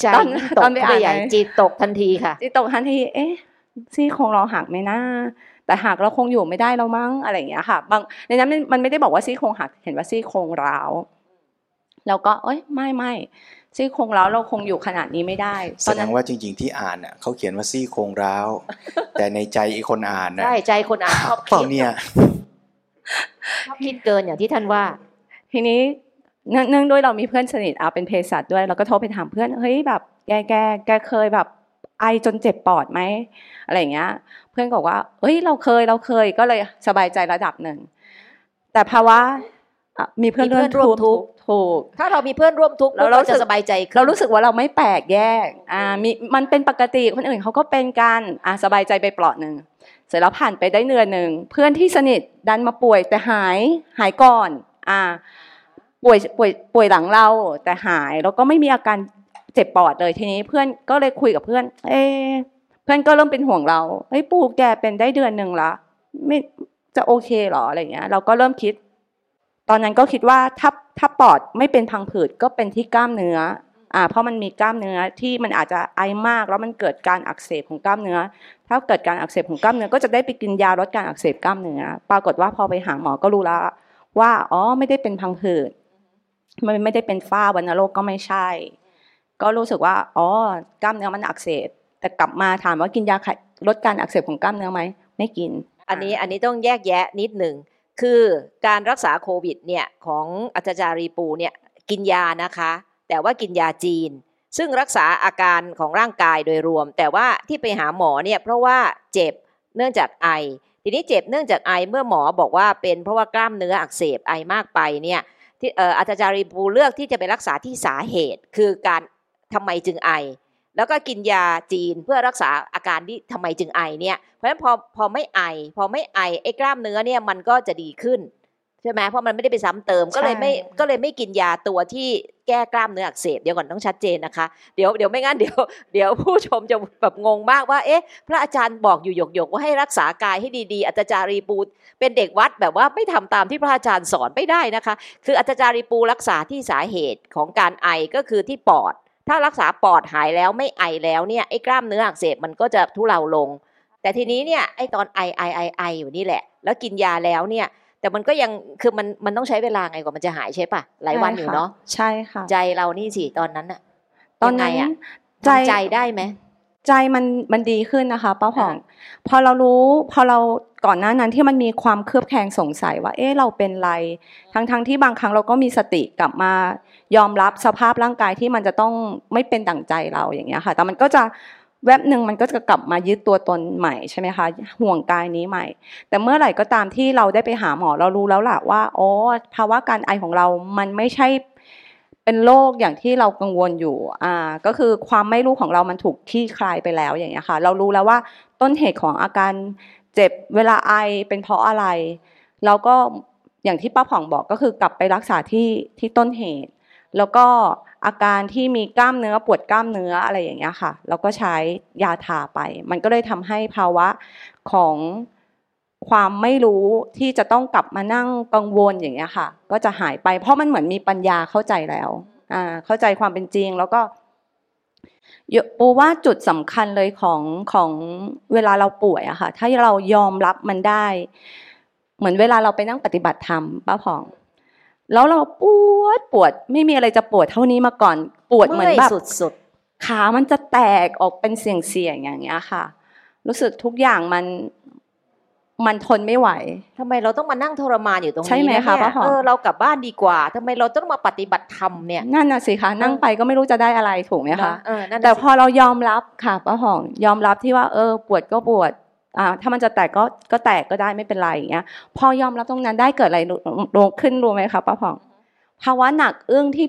ใจตอนยิ่งตตอกนไปเข้าไปอ่านใหญ่ไหมจิตตกทันทีค่ะที่ตกทันที เอ๊ะซี่โครงเราหักไหมนะแต่หักเราคงอยู่ไม่ได้แล้วมั้งอะไรอย่างเงี้ยค่ะ บางในนั้นมันมันไม่ได้บอกว่าซี่โครงหัก เห็นว่าซี่โครงร้าวเราก็เอ้ยไม่ไม่ ซี่โครงร้าวเราคงอยู่ขนาดนี้ไม่ได้แสดงว่าจริง ๆที่อ่านอะเขาเขียนว่าซี่โครงร้าว แต่ในใจไอ้คนอ่านน่ะใช่ใจคนอ่านชอบเปล่าคิดเนี่ยชอบคิดเกินอย่างที่ท่านว่า ทีนี้เนื่องเนื่องด้วยเรามีเพื่อนสนิทอาเป็นเภสัชด้วยเราก็โทรไปถามเพื่อนเฮ้ยแบบแกแกแกเคยแบบไอจนเจ็บปอดไหมอะไรอย่างเงี้ย เพื่อนบอกว่าเฮ้ยเราเคยเราเคยก็เลยสบายใจระดับหนึ่งแต่ภาวะอะมีเพื่อนมีเพื่อนร่วมทุกข์ ถูก ถ้าเรามีเพื่อนร่วมทุกข์เราเรารู้สึจะกสบายใจขึ้นเรารู้สึกว่าเราไม่แปลกแยกอ่ามีมันเป็นปกติคนอื่นเขาก็เป็นกันอ่าสบายใจไปเปลอดหนึ่งเสร็จแล้วผ่านไปได้เดือนหนึ่งเพื่อนที่สนิทดันมาป่วยแต่หายหายก่อนอ่าป่วยป่วยป่วยหลังเราแต่หายแล้วก็ไม่มีอาการเจ็บปอดเลยทีนี้เพื่อนก็เลยคุยกับเพื่อน เอะเพื่อนก็เริ่มเป็นห่วงเราเฮ้ยปู่แกเป็นได้เดือนหนึ่งละไม่จะโอเคเหรออะไรเงี้ย เราก็เริ่มคิด ตอนนั้นก็คิดว่าถ้า ถ้าปอดไม่เป็นพังผืดก็เป็นที่กล้ามเนื้ออ่าเพราะมันมีกล้ามเนื้อที่มันอาจจะไอมาก แล้วมันเกิดการอักเสบของกล้ามเนื้อ ถ้าเกิดการอักเสบของกล้ามเนื้อก็จะได้ไปกินยาลดการอักเสบกล้ามเนื้อ ปรากฏว่าพอไปหาหมอก็รู้แล้วว่าอ๋อไม่ได้เป็นพังผืดมันไม่ได้เป็นฝ้าวัณโรคก็ไม่ใช่ ก็รู้สึกว่าอ๋อกล้ามเนื้อมันอักเสบ แต่กลับมาถามว่ากินยาลดการอักเสบของกล้ามเนื้อไหมไม่กิน อันนี้อันนี้ต้องแยกแยะนิดหนึ่ง คือการรักษาโควิดเนี่ยของอาจารย์รีปูเนี่ยกินยานะคะ แต่ว่ากินยาจีน ซึ่งรักษาอาการของร่างกายโดยรวม แต่ว่าที่ไปหาหมอเนี่ยเพราะว่าเจ็บเนื่องจากไอ ทีนี้เจ็บเนื่องจากไอเมื่อหมอบอกว่าเป็นเพราะว่ากล้ามเนื้ออักเสบไอมากไปเนี่ยที่เอ่ออาจารย์รีปูเลือกที่จะไปรักษาที่สาเหตุ คือการทำไมจึงไอ แล้วก็กินยาจีนเพื่อรักษาอาการที่ทำไมจึงไอเนี่ยเพราะฉะนั้นพอพอไม่ไอ พอไม่ไอไอ้กล้ามเนื้อเนี่ยมันก็จะดีขึ้นใช่ไหมเพราะมันไม่ได้ไปซ้ำเติมก็เลยไม่ใช่ก็เลยไม่กินยาตัวที่แก้กล้ามเนื้ออักเสบเดี๋ยวก่อนต้องชัดเจนนะคะเดี๋ยวเดี๋ยวไม่งั้นเดี๋ยวเดี๋ยวผู้ชมจะแบบงงมากว่าเอ๊ะ พระอาจารย์บอกอยู่หยกหยกๆว่าให้รักษากายให้ดีๆอาจารย์รีปูเป็นเด็กวัดแบบว่าไม่ทำตามที่พระอาจารย์สอนไม่ได้นะคะ คืออาจารย์รีปูรักษาที่สาเหตุของการไอก็คือที่ปอด ถ้ารักษาปอดหายแล้วไม่ไอแล้วเนี่ยไอ้กล้ามเนื้ออักเสบมันก็จะทุเลาลง แต่ทีนี้เนี่ยไอ้ตอนไอไอไอไออยู่นี่แหละ แล้วกินยาแล้วเนี่ยแต่มันก็ยังคือมันมันต้องใช้เวลาไงกว่ามันจะหายใช่ปะหลายวันอยู่เนาะใช่ค่ะ ใจเรานี่สิตอนนั้นอะตอนนั้นยังไงอะใจทำใจได้ไหม ใจมันมันดีขึ้นนะคะป้าผ่องอ่พอเรารู้พอเราก่อนหน้านั้นที่มันมีความเครือบแคลงสงสัยว่า เอ๊ะเราเป็นไร ทั้งทั้งที่บางครั้งเราก็มีสติกลับมายอมรับสภาพร่างกายที่มันจะต้องไม่เป็นดั่งใจเราอย่างเงี้ยค่ะ แต่มันก็จะแวบหนึ่งมันก็จะกลับมายึดตัวตนใหม่ใช่ไหมคะห่วงกายนี้ใหม่ แต่เมื่อไหร่ก็ตามที่เราได้ไปหาหมอเรารู้แล้วล่ะว่าอ๋อภาวะการไอของเรามันไม่ใช่ เป็นโรคอย่างที่เรากังวลอยู่อ่าก็คือความไม่รู้ของเรามันถูกคลี่คลายไปแล้วอย่างเงี้ยค่ะ เรารู้แล้วว่าต้นเหตุของอาการเจ็บเวลาไอเป็นเพราะอะไรเราก็อย่างที่ป้าผ่องบอกก็คือกลับไปรักษาที่ที่ต้นเหตุ แล้วก็อาการที่มีกล้ามเนื้อปวดกล้ามเนื้ออะไรอย่างเงี้ยค่ะเราก็ใช้ยาทาไป มันก็เลยทำให้ภาวะของ ความไม่รู้ที่จะต้องกลับมานั่งกังวลอย่างเงี้ยค่ะ ก็จะหายไป เพราะมันเหมือนมีปัญญาเข้าใจแล้วอ่าเข้าใจความเป็นจริงแล้วก็เยอะปูว่าจุดสำคัญเลยของของเวลาเราป่วยอะค่ะ ถ้าเรายอมรับมันได้ เหมือนเวลาเราไปนั่งปฏิบัติธรรมป้าผ่อง แล้วเราปวดปวดไม่มีอะไรจะปวดเท่านี้มาก่อน ปวดเหมือนแบบสุดขามันจะแตกออกเป็นเสียงๆอย่างเงี้ยค่ะ รู้สึกทุกอย่างมัน มันทนไม่ไหวๆทำไมเราต้องมานั่งทรมานอยู่ตรงนี้ใช่ไหมนคะเนี่ยป้าหอมเออเรากลับบ้านดีกว่าทำไมเราต้องมาปฏิบัติธรรมเนี่ยนั่นน่ะสิคะนั่งไปก็ไม่รู้จะได้อะไรถูกไหมคะนเออนั่นน่ะแต่สิพอเรายอมรับค่ะป้าหองยอมรับที่ว่า เออ ปวดก็ปวดอ่าถ้ามันจะแตกก็ก็แตกก็ได้ไม่เป็นไรอย่างเงี้ย พอยอมรับตรงนั้นได้เกิดอะไรรู้ขึ้นรู้ไหมคะป้าหองภาวะหนักอึ้งที่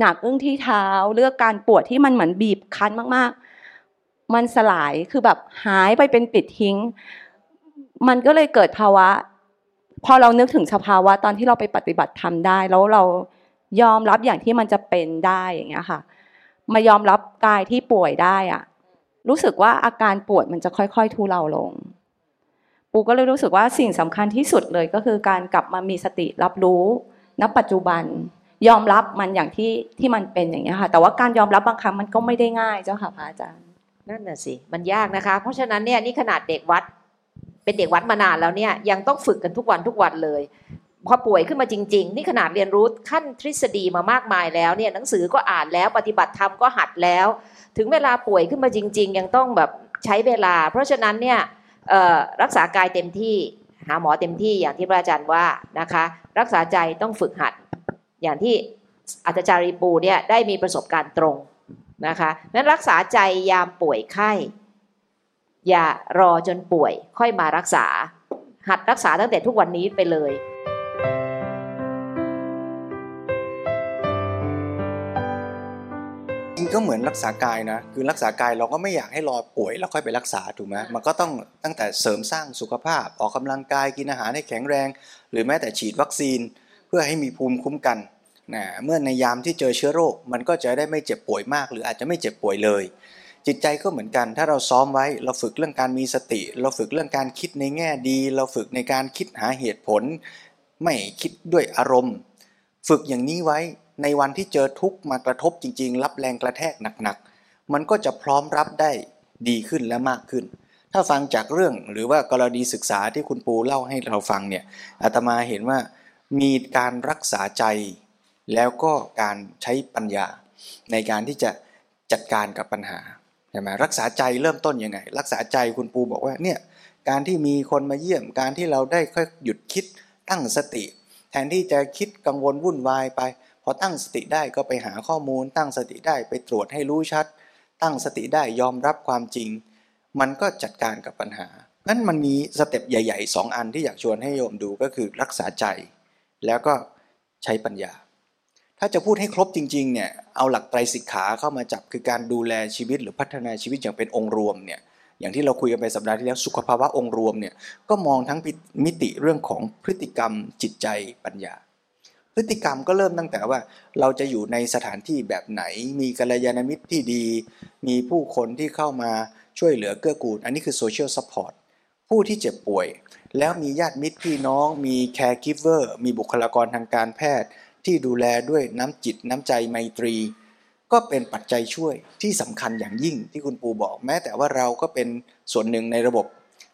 หนักอึ้งที่เท้าเลือกการปวดที่มันเหมือนบีบคั้นมากๆ มันสลายคือแบบหายไปเป็นปิดทิ้ง มันก็เลยเกิดภาวะ พอเรานึกถึงสภาวะตอนที่เราไปปฏิบัติธรรมได้ แล้วเรายอมรับอย่างที่มันจะเป็นได้อย่างเงี้ยค่ะ มายอมรับกายที่ป่วยได้อะรู้สึกว่าอาการปวดมันจะค่อยๆทุเลาลง ปูก็เลยรู้สึกว่าสิ่งสำคัญที่สุดเลยก็คือการกลับมามีสติรับรู้ณปัจจุบัน ยอมรับมันอย่างที่ที่มันเป็นอย่างเงี้ยค่ะ แต่ว่าการยอมรับบางครั้งมันก็ไม่ได้ง่ายเจ้าค่ะพระอาจารย์นั่นน่ะสิ มันยากนะคะ เพราะฉะนั้นเนี่ยนี่ขนาดเด็กวัด เป็นเด็กวัดมานานแล้วเนี่ยยังต้องฝึกกันทุกวันทุกวันเลยพอป่วยขึ้นมาจริง ๆ นี่ขนาดเรียนรู้ขั้นทฤษฎีมามากมายแล้วเนี่ยหนังสือก็อ่านแล้วปฏิบัติธรรมก็หัดแล้ว ถึงเวลาป่วยขึ้นมาจริง ๆ ยังต้องแบบใช้เวลา เพราะฉะนั้นเนี่ยรักษากายเต็มที่หาหมอเต็มที่อย่างที่พระอาจารย์ว่านะคะ รักษาใจต้องฝึกหัด อย่างที่อาจารย์รีปูเนี่ยได้มีประสบการณ์ตรงนะคะนั้นรักษาใจยามป่วยไข้ อย่ารอจนป่วยค่อยมารักษา หัดรักษาตั้งแต่ทุกวันนี้ไปเลยจริงก็เหมือนรักษากายนะ คือรักษากายเราก็ไม่อยากให้รอป่วยแล้วค่อยไปรักษาถูกไหมมันก็ต้องตั้งแต่เสริมสร้างสุขภาพ ออกกำลังกายกินอาหารให้แข็งแรง หรือแม้แต่ฉีดวัคซีน เพื่อให้มีภูมิคุ้มกันนะเมื่อในยามที่เจอเชื้อโรค มันก็จะได้ไม่เจ็บป่วยมาก หรืออาจจะไม่เจ็บป่วยเลย จิตใจก็เหมือนกัน ถ้าเราซ้อมไว้ เราฝึกเรื่องการมีสติ เราฝึกเรื่องการคิดในแง่ดี เราฝึกในการคิดหาเหตุผล ไม่คิดด้วยอารมณ์ ฝึกอย่างนี้ไว้ในวันที่เจอทุกข์มากระทบจริง ๆ รับแรงกระแทกหนักๆ มันก็จะพร้อมรับได้ดีขึ้นและมากขึ้น ถ้าฟังจากเรื่องหรือว่ากรณีศึกษาที่คุณปูเล่าให้เราฟังเนี่ยอาตมาเห็นว่ามีการรักษาใจ แล้วก็การใช้ปัญญา ในการที่จะจัดการกับปัญหา ช่ไหมรักษาใจเริ่มต้นยังไง รักษาใจคุณปูบอกว่าเนี่ยการที่มีคนมาเยี่ยมการที่เราได้ค่อยหยุดคิดตั้งสติ แทนที่จะคิดกังวลวุ่นวายไป พอตั้งสติได้ก็ไปหาข้อมูล ตั้งสติได้ไปตรวจให้รู้ชัด ตั้งสติได้ยอมรับความจริง มันก็จัดการกับปัญหานั้นมันมีสเต็ปใหญ่ๆสองอันที่อยากชวนให้โยมดูก็คือรักษาใจ แล้วก็ใช้ปัญญา ถ้าจะพูดให้ครบจริงๆเนี่ยเอาหลักไตรสิกขาเข้ามาจับคือการดูแลชีวิตหรือพัฒนาชีวิตอย่างเป็นองค์รวมเนี่ยอย่างที่เราคุยกันไปสัปดาห์ที่แล้วสุขภาวะองค์รวมเนี่ยก็มองทั้งมิติเรื่องของพฤติกรรมจิตใจปัญญา พฤติกรรมก็เริ่มตั้งแต่ว่าเราจะอยู่ในสถานที่แบบไหน มีกัลยาณมิตรที่ดี มีผู้คนที่เข้ามาช่วยเหลือเกื้อกูล อันนี้คือ social support ผู้ที่เจ็บป่วย แล้วมีญาติมิตรพี่น้อง มี caregiver มีบุคลากรทางการแพทย์ ที่ดูแลด้วยน้ำจิตน้ำใจไมตรี ก็เป็นปัจจัยช่วยที่สำคัญอย่างยิ่งที่คุณปูบอกแม้แต่ว่าเราก็เป็นส่วนหนึ่งในระบบ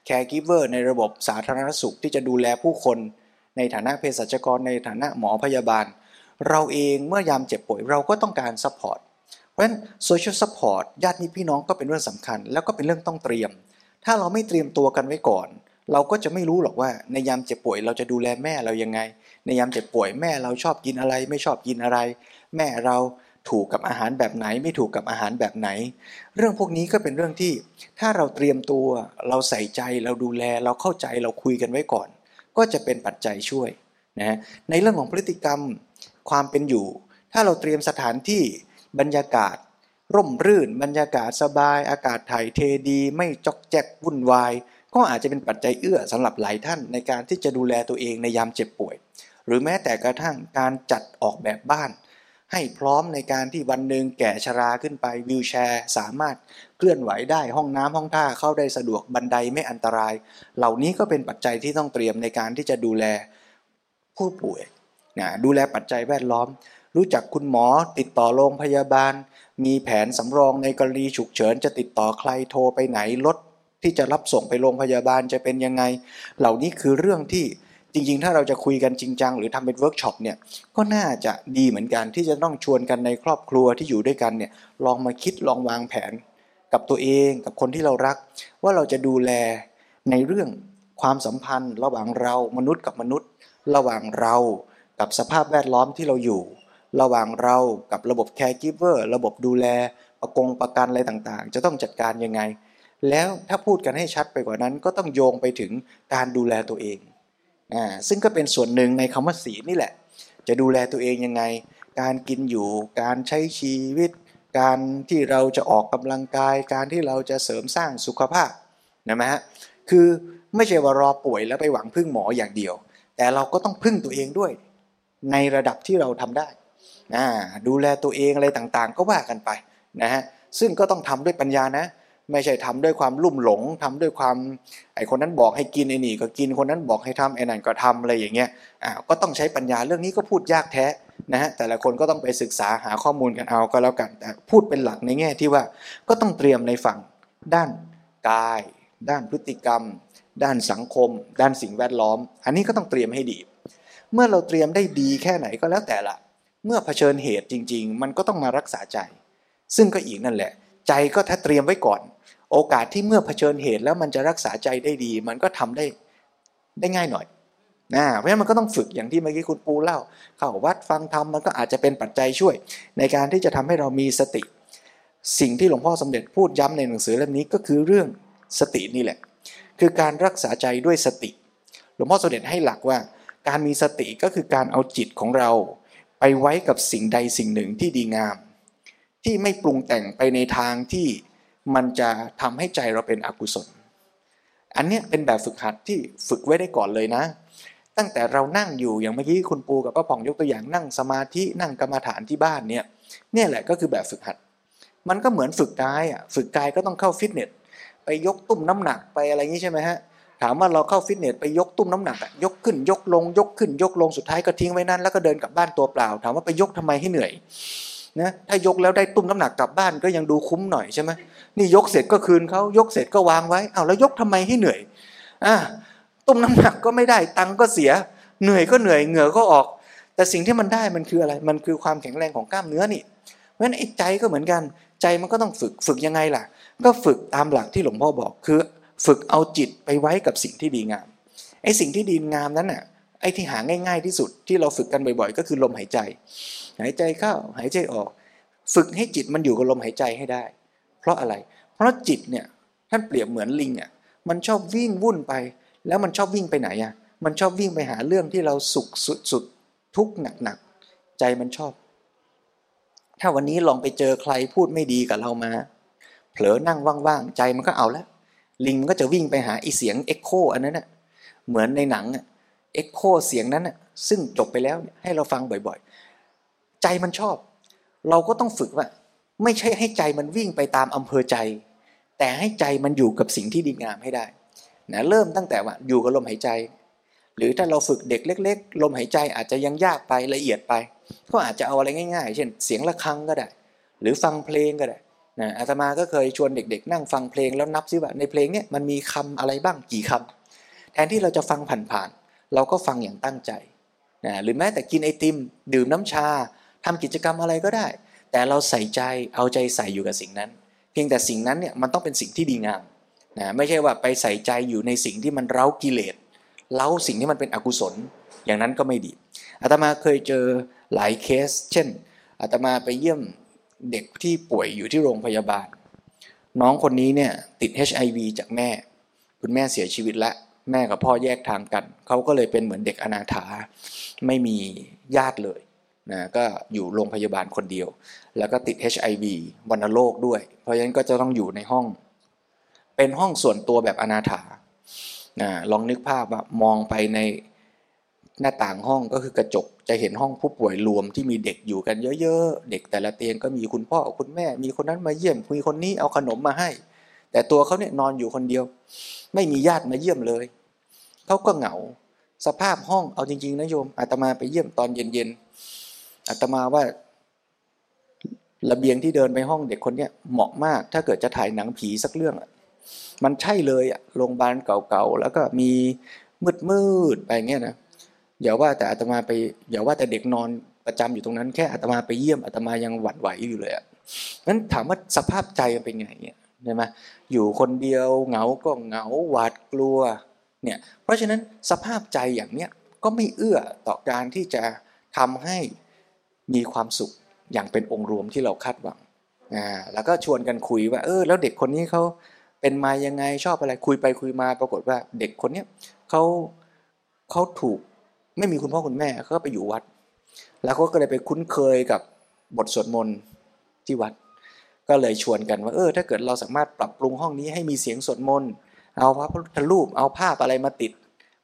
caregiver ในระบบสาธารณสุขที่จะดูแลผู้คน ในฐานะเภสัชกรในฐานะหมอพยาบาล เราเองเมื่อยามเจ็บป่วยเราก็ต้องการ support เพราะฉะนั้น social support ญาติพี่น้องก็เป็นเรื่องสำคัญ แล้วก็เป็นเรื่องต้องเตรียม ถ้าเราไม่เตรียมตัวกันไว้ก่อน เราก็จะไม่รู้หรอกว่าในยามเจ็บป่วยเราจะดูแลแม่เรายังไง ในยามเจ็บป่วยแม่เราชอบกินอะไร ไม่ชอบกินอะไร แม่เราถูกกับอาหารแบบไหน ไม่ถูกกับอาหารแบบไหน เรื่องพวกนี้ก็เป็นเรื่องที่ ถ้าเราเตรียมตัว เราใส่ใจเราดูแลเราเข้าใจเราคุยกันไว้ก่อน ก็จะเป็นปัจจัยช่วยนะในเรื่องของพฤติกรรมความเป็นอยู่ ถ้าเราเตรียมสถานที่บรรยากาศ ร่มรื่น บรรยากาศสบาย อากาศถ่ายเทดี ไม่จอกแจกวุ่นวาย ก็อาจจะเป็นปัจจัยเอื้อสำหรับหลายท่านในการที่จะดูแลตัวเองในยามเจ็บป่วย หรือแม้แต่กระทั่งการจัดออกแบบบ้าน ให้พร้อมในการที่วันหนึ่งแก่ชราขึ้นไปวิวแชร์ สามารถเคลื่อนไหวได้ห้องน้ำห้องท่าเข้าได้สะดวกบันไดไม่อันตราย เหล่านี้ก็เป็นปัจจัยที่ต้องเตรียมในการที่จะดูแลผู้ป่วยนะดูแลปัจจัยแวดล้อม รู้จักคุณหมอติดต่อโรงพยาบาล มีแผนสำรองในกรณีฉุกเฉิน จะติดต่อใครโทรไปไหนรถที่จะรับส่งไปโรงพยาบาลจะเป็นยังไง เหล่านี้คือเรื่องที่ จริง ๆ ถ้าเราจะคุยกันจริงจังหรือทำเป็นเวิร์กช็อปเนี่ยก็น่าจะดีเหมือนกันที่จะต้องชวนกันในครอบครัวที่อยู่ด้วยกันเนี่ยลองมาคิดลองวางแผนกับตัวเองกับคนที่เรารัก ว่าเราจะดูแลในเรื่องความสัมพันธ์ ระหว่างเรามนุษย์กับมนุษย์ ระหว่างเรากับสภาพแวดล้อมที่เราอยู่ ระหว่างเรากับระบบ caregiver ระบบดูแลประกงประกันอะไรต่างๆ จะต้องจัดการยังไง แล้วถ้าพูดกันให้ชัดไปกว่านั้นก็ต้องโยงไปถึงการดูแลตัวเอง อ่าซึ่งก็เป็นส่วนหนึ่งในคำว่าศีลนี่แหละ จะดูแลตัวเองยังไง การกินอยู่ การใช้ชีวิต การที่เราจะออกกำลังกาย การที่เราจะเสริมสร้างสุขภาพนะฮะคือไม่ใช่ว่ารอป่วยแล้วไปหวังพึ่งหมออย่างเดียว แต่เราก็ต้องพึ่งตัวเองด้วย ในระดับที่เราทำได้นะดูแลตัวเองอะไรต่างๆ ก็ว่ากันไปนะฮะซึ่งก็ต้องทำด้วยปัญญานะ ไม่ใช่ทำด้วยความลุ่มหลงทำด้วยความไอคนนั้นบอกให้กินไอ้นี่ก็กินคนนั้นบอกให้ทำไอนั่นก็ทำอะไรอย่างเงี้ยอ่าก็ต้องใช้ปัญญาเรื่องนี้ก็พูดยากแท้นะฮะแต่ละคนก็ต้องไปศึกษาหาข้อมูลกันเอาก็แล้วกัน แต่พูดเป็นหลักในแง่ที่ว่าก็ต้องเตรียมในฝั่งด้านกาย ด้านพฤติกรรม ด้านสังคม ด้านสิ่งแวดล้อม อันนี้ก็ต้องเตรียมให้ดี เมื่อเราเตรียมได้ดีแค่ไหนก็แล้วแต่ละเมื่อเผชิญเหตุจริง ๆ มันก็ต้องมารักษาใจ ซึ่งก็อีกนั่นแหละ ใจก็ถ้าเตรียมไว้ก่อน โอกาสที่เมื่อเผชิญเหตุแล้วมันจะรักษาใจได้ดี มันก็ทำได้ได้ง่ายหน่อยนะเพราะฉะนั้นมันก็ต้องฝึกอย่างที่เมื่อกี้คุณปูเล่า เข้าวัดฟังธรรมมันก็อาจจะเป็นปัจจัยช่วย ในการที่จะทำให้เรามีสติ สิ่งที่หลวงพ่อสมเด็จพูดย้ำในหนังสือเล่มนี้ก็คือเรื่องสตินี่แหละ คือการรักษาใจด้วยสติ หลวงพ่อสมเด็จให้หลักว่า การมีสติก็คือการเอาจิตของเรา ไปไว้กับสิ่งใดสิ่งหนึ่งที่ดีงาม ที่ไม่ปรุงแต่งไปในทางที่ มันจะทำให้ใจเราเป็นอกุศล อันเนี้ยเป็นแบบฝึกหัดที่ฝึกไว้ได้ก่อนเลยนะ ตั้งแต่เรานั่งอยู่อย่างเมื่อกี้คุณปูกับป้าผ่องยกตัวอย่างนั่งสมาธินั่งกรรมฐานที่บ้านเนี่ยเนี่ยแหละก็คือแบบฝึกหัด มันก็เหมือนฝึกกายอะฝึกกายก็ต้องเข้าฟิตเนสไปยกตุ้มน้ำหนักไปอะไรอย่างนี้ใช่ไหมฮะถามว่าเราเข้าฟิตเนสไปยกตุ้มน้ำหนักอะยกขึ้นยกลง ยกขึ้นยกลงสุดท้ายก็ทิ้งไว้นั่นแล้วก็เดินกลับบ้านตัวเปล่า ถามว่าไปยกทำไมให้เหนื่อยนะถ้ายกแล้วได้ตุ้มน้ำหนักกลับบ้านก็ยังดูคุ้มหน่อยใช่ไหม นี่ยกเสร็จก็คืนเขายกเสร็จก็วางไว้เอาแล้วยกทำไมให้เหนื่อยอ่าตุ้มน้ำหนักก็ไม่ได้ตังก็เสีย เหนื่อยก็เหนื่อยเหงื่อก็ออก แต่สิ่งที่มันได้มันคืออะไร มันคือความแข็งแรงของกล้ามเนื้อนี่เพราะฉะนั้นไอ้ใจก็เหมือนกัน ใจมันก็ต้องฝึกฝึกยังไงล่ะ ก็ฝึกตามหลักที่หลวงพ่อบอกคือ ฝึกเอาจิตไปไว้กับสิ่งที่ดีงามไอ้สิ่งที่ดีงามนั้นน่ะไอ้ที่หาง่าย ๆ ที่สุดที่เราฝึกกันบ่อยๆ ก็คือลมหายใจ หายใจเข้าหายใจออก ฝึกให้จิตมันอยู่กับลมหายใจให้ได้ เพราะอะไร เพราะจิตเนี่ยท่านเปรียบเหมือนลิงอะมันชอบวิ่งวุ่นไป แล้วมันชอบวิ่งไปไหนอะมันชอบวิ่งไปหาเรื่องที่เราสุขสุดๆทุกข์หนักๆใจมันชอบ ถ้าวันนี้ลองไปเจอใครพูดไม่ดีกับเรามา เผลอนั่งว่างๆใจมันก็เอาแล้วลิงมันก็จะวิ่งไปหาไอ้เสียง echo อันนั้นน่ะเหมือนในหนังเอ็กโคเสียงนั้นน่ะซึ่งจบไปแล้วให้เราฟังบ่อยๆ ใจมันชอบ เราก็ต้องฝึกว่า ไม่ใช่ให้ใจมันวิ่งไปตามอำเภอใจ แต่ให้ใจมันอยู่กับสิ่งที่ดีงามให้ได้นะเริ่มตั้งแต่ว่าอยู่กับลมหายใจ หรือถ้าเราฝึกเด็กเล็ก ๆ ลมหายใจอาจจะยังยากไปละเอียดไป ก็อาจจะเอาอะไรง่าย ๆ เช่น เสียงระฆังก็ได้ หรือฟังเพลงก็ได้นะอาตมาก็เคยชวนเด็ก ๆ นั่งฟังเพลงแล้วนับซิว่าในเพลงนี้มันมีคำอะไรบ้างกี่คำแทนที่เราจะฟังผ่านๆเราก็ฟังอย่างตั้งใจนะหรือแม้แต่กินไอติม ดื่มน้ำชาทำกิจกรรมอะไรก็ได้ แต่เราใส่ใจเอาใจใส่อยู่กับสิ่งนั้น เพียงแต่สิ่งนั้นเนี่ยมันต้องเป็นสิ่งที่ดีงามนะไม่ใช่ว่าไปใส่ใจอยู่ในสิ่งที่มันเร้ากิเลสเล้าสิ่งที่มันเป็นอกุศลอย่างนั้นก็ไม่ดีอาตมาเคยเจอหลายเคส เช่นอาตมาไปเยี่ยมเด็กที่ป่วยอยู่ที่โรงพยาบาล น้องคนนี้เนี่ยติด HIV จากแม่ คุณแม่เสียชีวิตแล้วแม่กับพ่อแยกทางกัน เขาก็เลยเป็นเหมือนเด็กอนาถาไม่มีญาติเลย นะก็อยู่โรงพยาบาลคนเดียว แล้วก็ติด HIV วันโรคด้วย เพราะฉะนั้นก็จะต้องอยู่ในห้อง เป็นห้องส่วนตัวแบบอนาถานะลองนึกภาพว่ามองไปในหน้าต่างห้องก็คือกระจกจะเห็นห้องผู้ป่วยรวมที่มีเด็กอยู่กันเยอะๆ เด็กแต่ละเตียงก็มีคุณพ่อคุณแม่ มีคนนั้นมาเยี่ยมมีคนนี้เอาขนมมาให้ แต่ตัวเขาเนี่ยนอนอยู่คนเดียว ไม่มีญาติมาเยี่ยมเลยเขาก็เหงา สภาพห้องเอาจริงๆนะโยมอาตมาไปเยี่ยมตอนเย็นๆ อาตมาว่าระเบียงที่เดินไปห้องเด็กคนเนี้ยเหมาะมาก ถ้าเกิดจะถ่ายหนังผีสักเรื่องอะมันใช่เลยอะโรงพยาบาลเก่าๆแล้วก็มีมืดๆไปเงี้ยนะอย่าว่าแต่อาตมาไปอย่าว่าแต่เด็กนอนประจำอยู่ตรงนั้นแค่อาตมาไปเยี่ยมอาตมายังหวั่นไหวอยู่เลยอะนั้นถามว่าสภาพใจมันเป็นไงเนี่ยใช่ไหมอยู่คนเดียวเหงาก็เหงาหวาดกลัวเนี่ยเพราะฉะนั้นสภาพใจอย่างเนี้ยก็ไม่เอื้อต่อการที่จะทำให้ มีความสุขอย่างเป็นองค์รวมที่เราคาดหวังอ่าแล้วก็ชวนกันคุยว่า เออ แล้วเด็กคนนี้เขาเป็นมายังไงชอบอะไรคุยไปคุยมาปรากฏว่าเด็กคนเนี้ยเขาเขาถูกไม่มีคุณพ่อคุณแม่เขาไปอยู่วัด แล้วเขาก็เลยไปคุ้นเคยกับบทสวดมนต์ที่วัด ก็เลยชวนกันว่าเออถ้าเกิดเราสามารถปรับปรุงห้องนี้ให้มีเสียงสวดมนต์เอาพระพุทธรูปเอาภาพอะไรมาติด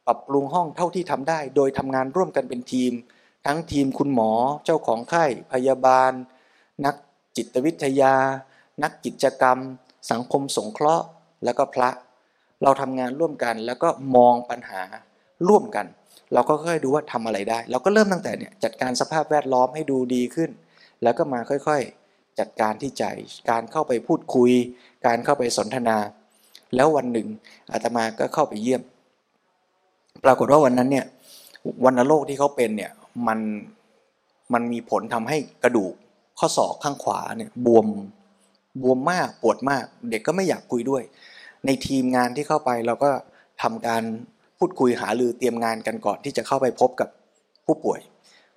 ปรับปรุงห้องเท่าที่ทำได้ โดยทำงานร่วมกันเป็นทีม ทั้งทีมคุณหมอเจ้าของไข้พยาบาล นักจิตวิทยา นักกิจกรรม สังคมสงเคราะห์ แล้วก็พระ เราทำงานร่วมกันแล้วก็มองปัญหาร่วมกัน เราก็ค่อยดูว่าทำอะไรได้ เราก็เริ่มตั้งแต่เนี่ยจัดการสภาพแวดล้อมให้ดูดีขึ้น แล้วก็มาค่อยๆ จัดการที่ใจ การเข้าไปพูดคุย การเข้าไปสนทนา แล้ววันหนึ่งอาตมาก็เข้าไปเยี่ยม ปรากฏว่าวันนั้นเนี่ยวันโรคที่เขาเป็นเนี่ย มันมันมีผลทำให้กระดูกข้อศอกข้างขวาเนี่ยบวมบวมมากปวดมาก เด็กก็ไม่อยากคุยด้วย ในทีมงานที่เข้าไปเราก็ทำการพูดคุยหาลือเตรียมงานกันก่อนที่จะเข้าไปพบกับผู้ป่วย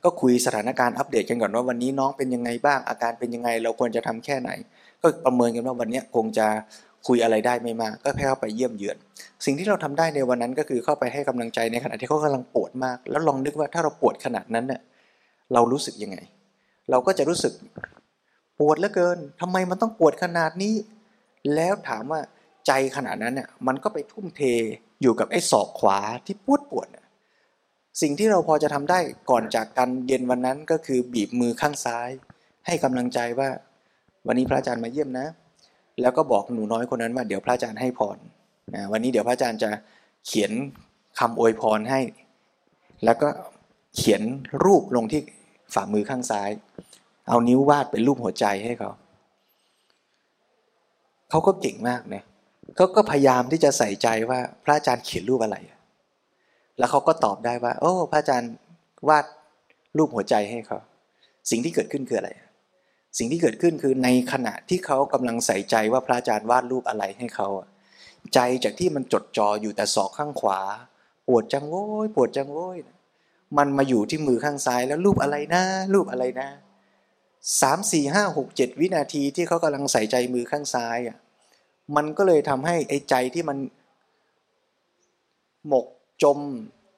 ก็คุยสถานการณ์อัปเดตกันก่อนว่าวันนี้น้องเป็นยังไงบ้างอาการเป็นยังไง เราควรจะทำแค่ไหน ก็ประเมินกันว่าวันนี้คงจะ คุยอะไรได้ไม่มาก ก็แค่เข้าไปเยี่ยมเยือน สิ่งที่เราทำได้ในวันนั้นก็คือเข้าไปให้กำลังใจในขณะที่เขากำลังปวดมาก แล้วลองนึกว่าถ้าเราปวดขนาดนั้นเน่ยเรารู้สึกยังไง เราก็จะรู้สึกปวดเหลือเกินทำไมมันต้องปวดขนาดนี้ แล้วถามว่าใจขนาดนั้นเนี่ยมันก็ไปทุ่มเทอยู่กับไอ้ศอกขวาที่ปวดปวดสิ่งที่เราพอจะทำได้ก่อนจากกันเย็นวันนั้นก็คือบีบมือข้างซ้าย ให้กำลังใจว่า วันนี้พระอาจารย์มาเยี่ยมนะ แล้วก็บอกหนูน้อยคนนั้นว่าเดี๋ยวพระอาจารย์ให้พรนะวันนี้เดี๋ยวพระอาจารย์จะเขียนคำอวยพรให้ แล้วก็เขียนรูปลงที่ฝ่ามือข้างซ้าย เอานิ้ววาดเป็นรูปหัวใจให้เขา เขาก็เก่งมากเนี่ยเขาก็พยายามที่จะใส่ใจว่าพระอาจารย์เขียนรูปอะไร แล้วเขาก็ตอบได้ว่า โอ้ พระอาจารย์วาดรูปหัวใจให้เขา สิ่งที่เกิดขึ้นคืออะไร สิ่งที่เกิดขึ้นคือในขณะที่เขากำลังใส่ใจว่าพระอาจารย์วาดรูปอะไรให้เขาใจจากที่มันจดจ่ออยู่แต่ศอกข้างขวา ปวดจังโว้ยปวดจังโว้ยมันมาอยู่ที่มือข้างซ้ายแล้วรูปอะไรนะ รูปอะไรนะสามสี่ห้าหกเจ็ดวินาทีที่เขากำลังใส่ใจมือข้างซ้ายอะมันก็เลยทำให้ไอ้ใจที่มัน หมกจม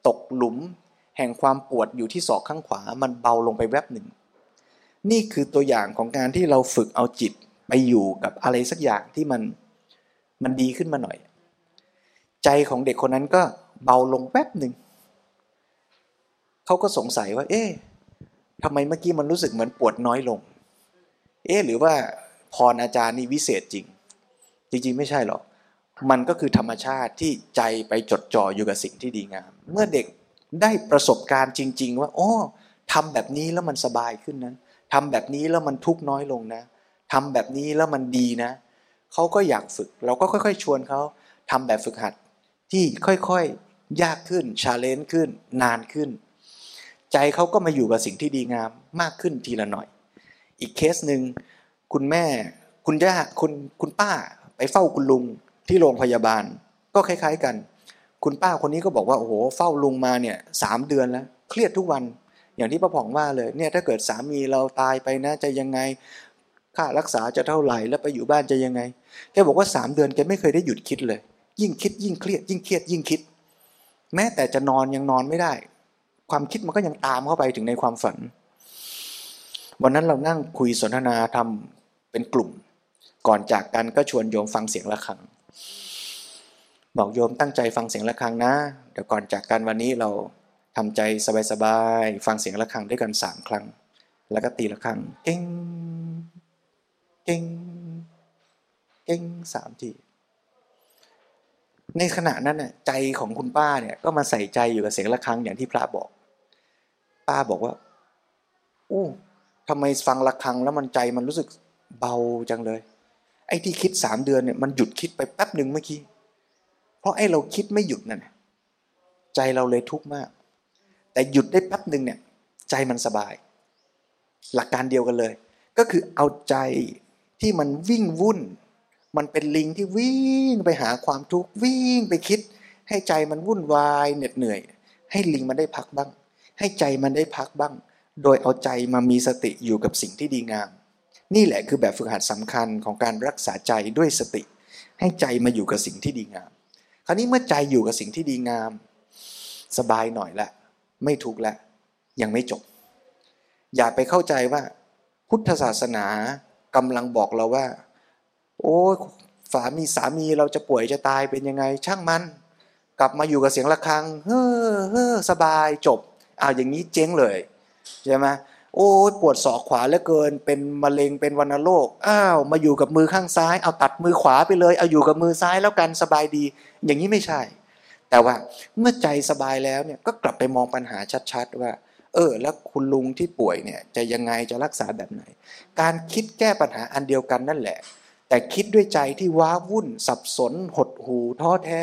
ตกหลุม แห่งความปวดอยู่ที่ศอกข้างขวา มันเบาลงไปแวบหนึ่ง นี่คือตัวอย่างของการที่เราฝึกเอาจิตไปอยู่กับอะไรสักอย่างที่มันมันดีขึ้นมาหน่อย ใจของเด็กคนนั้นก็เบาลงแวบหนึ่งเขาก็สงสัยว่า เอ๊ะทำไมเมื่อกี้มันรู้สึกเหมือนปวดน้อยลง เอ๊ะหรือว่าพรอาจารย์นี่วิเศษจริง จริง ๆ ไม่ใช่หรอก มันก็คือธรรมชาติที่ใจไปจดจ่ออยู่กับสิ่งที่ดีงาม เมื่อเด็กได้ประสบการณ์จริง ๆ ว่า โอ๋อทำแบบนี้แล้วมันสบายขึ้นนะ ทำแบบนี้แล้วมันทุกน้อยลงนะทำแบบนี้แล้วมันดีนะเขาก็อยากฝึก เราก็ค่อย ๆ ชวนเขาทำแบบฝึกหัดที่ค่อยๆ ยากขึ้น challenge ขึ้น นานขึ้น ใจเขาก็มาอยู่กับสิ่งที่ดีงามมากขึ้นทีละหน่อย อีกเคสหนึ่งคุณแม่คุณย่าคุณคุณป้าไปเฝ้าคุณลุงที่โรงพยาบาล ก็คล้าย ๆ กัน คุณป้าคนนี้ก็บอกว่าโอ้โหเฝ้าลุงมาเนี่ยสามเดือนแล้ว เครียดทุกวัน อย่างที่ป้าผ่องว่าเลยเนี่ยถ้าเกิดสามีเราตายไปนะจะยังไงค่ารักษาจะเท่าไหร่แล้วไปอยู่บ้านจะยังไงแกบอกว่าสามเดือนแกไม่เคยได้หยุดคิดเลย ยิ่งคิดยิ่งเครียด ยิ่งเครียดยิ่งคิด แม้แต่จะนอนยังนอนไม่ได้ ความคิดมันก็ยังตามเข้าไปถึงในความฝัน วันนั้นเรานั่งคุยสนทนาทำเป็นกลุ่ม ก่อนจากกันก็ชวนโยมฟังเสียงะระฆังบอกโยมตั้งใจฟังเสียงะระฆังนะ เดี๋ยวก่อนจากกันวันนี้เรา ทำใจสบายๆ ฟังเสียงะระฆังด้วยกันสามครั้ง แล้วก็ตีะระฆังเก่งเก่งเก่งสามทีในขณะนั้นน่ะใจของคุณป้าเนี่ยก็มาใส่ใจอยู่กับเสียงะระฆังอย่างที่พระบอก ป้าบอกว่า อู้ทำไมฟังะระฆังแล้วมันใจมันรู้สึกเบาจังเลย ไอ้ที่คิดสามเดือนเนี่ยมันหยุดคิดไปแป๊บหนึ่งเมื่อกี้เพราะไอ้เราคิดไม่หยุดนั่นใจเราเลยทุกข์มาก แต่หยุดได้แป๊บหนึ่งเนี่ยใจมันสบาย หลักการเดียวกันเลย ก็คือเอาใจที่มันวิ่งวุ่น มันเป็นลิงที่วิ่งไปหาความทุกข์วิ่งไปคิด ให้ใจมันวุ่นวายเหน็ดเหนื่อย ให้ลิงมันได้พักบ้าง ให้ใจมันได้พักบ้าง โดยเอาใจมามีสติอยู่กับสิ่งที่ดีงาม นี่แหละคือแบบฝึกหัดสำคัญของการรักษาใจด้วยสติ ให้ใจมาอยู่กับสิ่งที่ดีงาม คราวนี้เมื่อใจอยู่กับสิ่งที่ดีงาม สบายหน่อยละ ไม่ทุกข์ละยังไม่จบ อย่าไปเข้าใจว่า พุทธศาสนากำลังบอกเราว่า โอ้สามีสามีเราจะป่วยจะตายเป็นยังไง ช่างมัน กลับมาอยู่กับเสียงะระฆัง เฮ้อเฮ้อสบายจบอ้าวอย่างนี้เจ๊งเลยใช่ไหมโอ้ปวดศอกขวาเหลือเกิน เป็นมะเร็งเป็นวัณโรคอ้าวมาอยู่กับมือข้างซ้าย เอาตัดมือขวาไปเลย เอาอยู่กับมือซ้ายแล้วกันสบายดี อย่างนี้ไม่ใช่ แต่ว่าเมื่อใจสบายแล้วเนี่ยก็กลับไปมองปัญหาชัด ๆ ว่า เออ แล้วคุณลุงที่ป่วยเนี่ย จะยังไงจะรักษาแบบไหน การคิดแก้ปัญหาอันเดียวกันนั่นแหละ แต่คิดด้วยใจที่ว้าวุ่น สับสน หดหูท้อแท้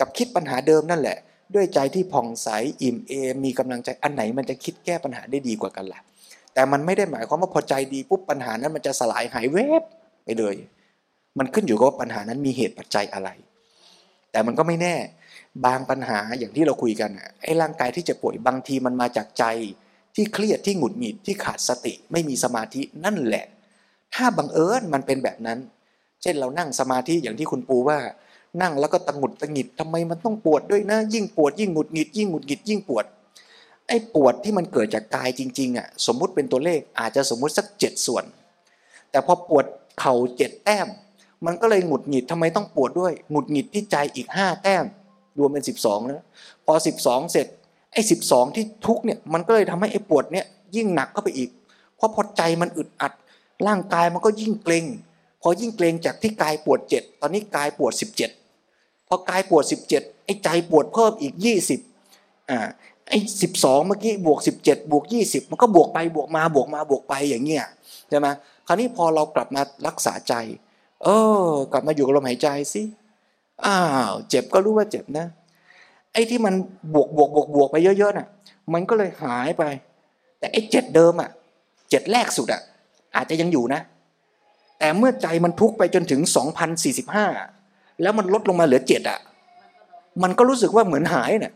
กับคิดปัญหาเดิมนั่นแหละ ด้วยใจที่ผ่องใสอิ่มเอมมีกำลังใจอันไหนมันจะคิดแก้ปัญหาได้ดีกว่ากันล่ะแต่มันไม่ได้หมายความว่าพอใจดีปุ๊บปัญหานั้นมันจะสลายหายเวบไปเลย มันขึ้นอยู่กับว่าปัญหานั้นมีเหตุปัจจัยอะไร แต่มันก็ไม่แน่ บางปัญหาอย่างที่เราคุยกันไอ้ร่างกายที่จะป่วยบางทีมันมาจากใจ ที่เครียดที่หงุดหงิดที่ขาดสติ ไม่มีสมาธินั่นแหละ ถ้าบังเอิญมันเป็นแบบนั้น เช่นเรานั่งสมาธิอย่างที่คุณปูว่า นั่งแล้วก็ตังหงุดตังหิดทำไมมันต้องปวดด้วยนะ ยิ่งปวดยิ่งหงุดหงิดยิ่งหงุดหงิดยิ่งปวดไอ้ปวดที่มันเกิดจากกายจริงๆอะสมมุติเป็นตัวเลขอาจจะสมมุติสักเจ็ดส่วน แต่พอปวดเข่าเจ็ดแต้ม มันก็เลยหงุดหงิดทำไมต้องปวดด้วยหงุดหงิดที่ใจอีกห้าแต้ม รวมเป็นสิบสองแล้วพอสิบสองเสร็จไอ้สิบสองที่ทุกเนี่ยมันก็เลยทำให้ไอ้ปวดเนี่ยยิ่งหนักเข้าไปอีก เพราะพอใจมันอึดอัด ร่างกายมันก็ยิ่งเกรงพอยิ่งเกรงจากที่กายปวดเจ็ดตอนนี้กายปวดสิบเจ็ดพอกายปวดสิบเจ็ดไอ้ใจปวดเพิ่มอีกยี่สิบอ่าไอ้สิบสองเมื่อกี้บวกสิบเจ็ดบวกยี่สิบมันก็บวกไปบวกมาบวกมาบวกไปอย่างเงี้ยใช่ไหมคราวนี้พอเรากลับมารักษาใจ เออ กลับมาอยู่กับลมหายใจสิ อ้าวเจ็บก็รู้ว่าเจ็บนะ ไอ้ที่มันบวกบวกบวกบวกไปเยอะๆน่ะ มันก็เลยหายไป แต่ไอ้เจ็ดเดิมอะเจ็ดแรกสุดอะ อาจจะยังอยู่นะ แต่เมื่อใจมันทุกไปจนถึงสองพันสี่สิบห้าแล้วมันลดลงมาเหลือเจ็ดอะ มันก็รู้สึกว่าเหมือนหายเนี่ย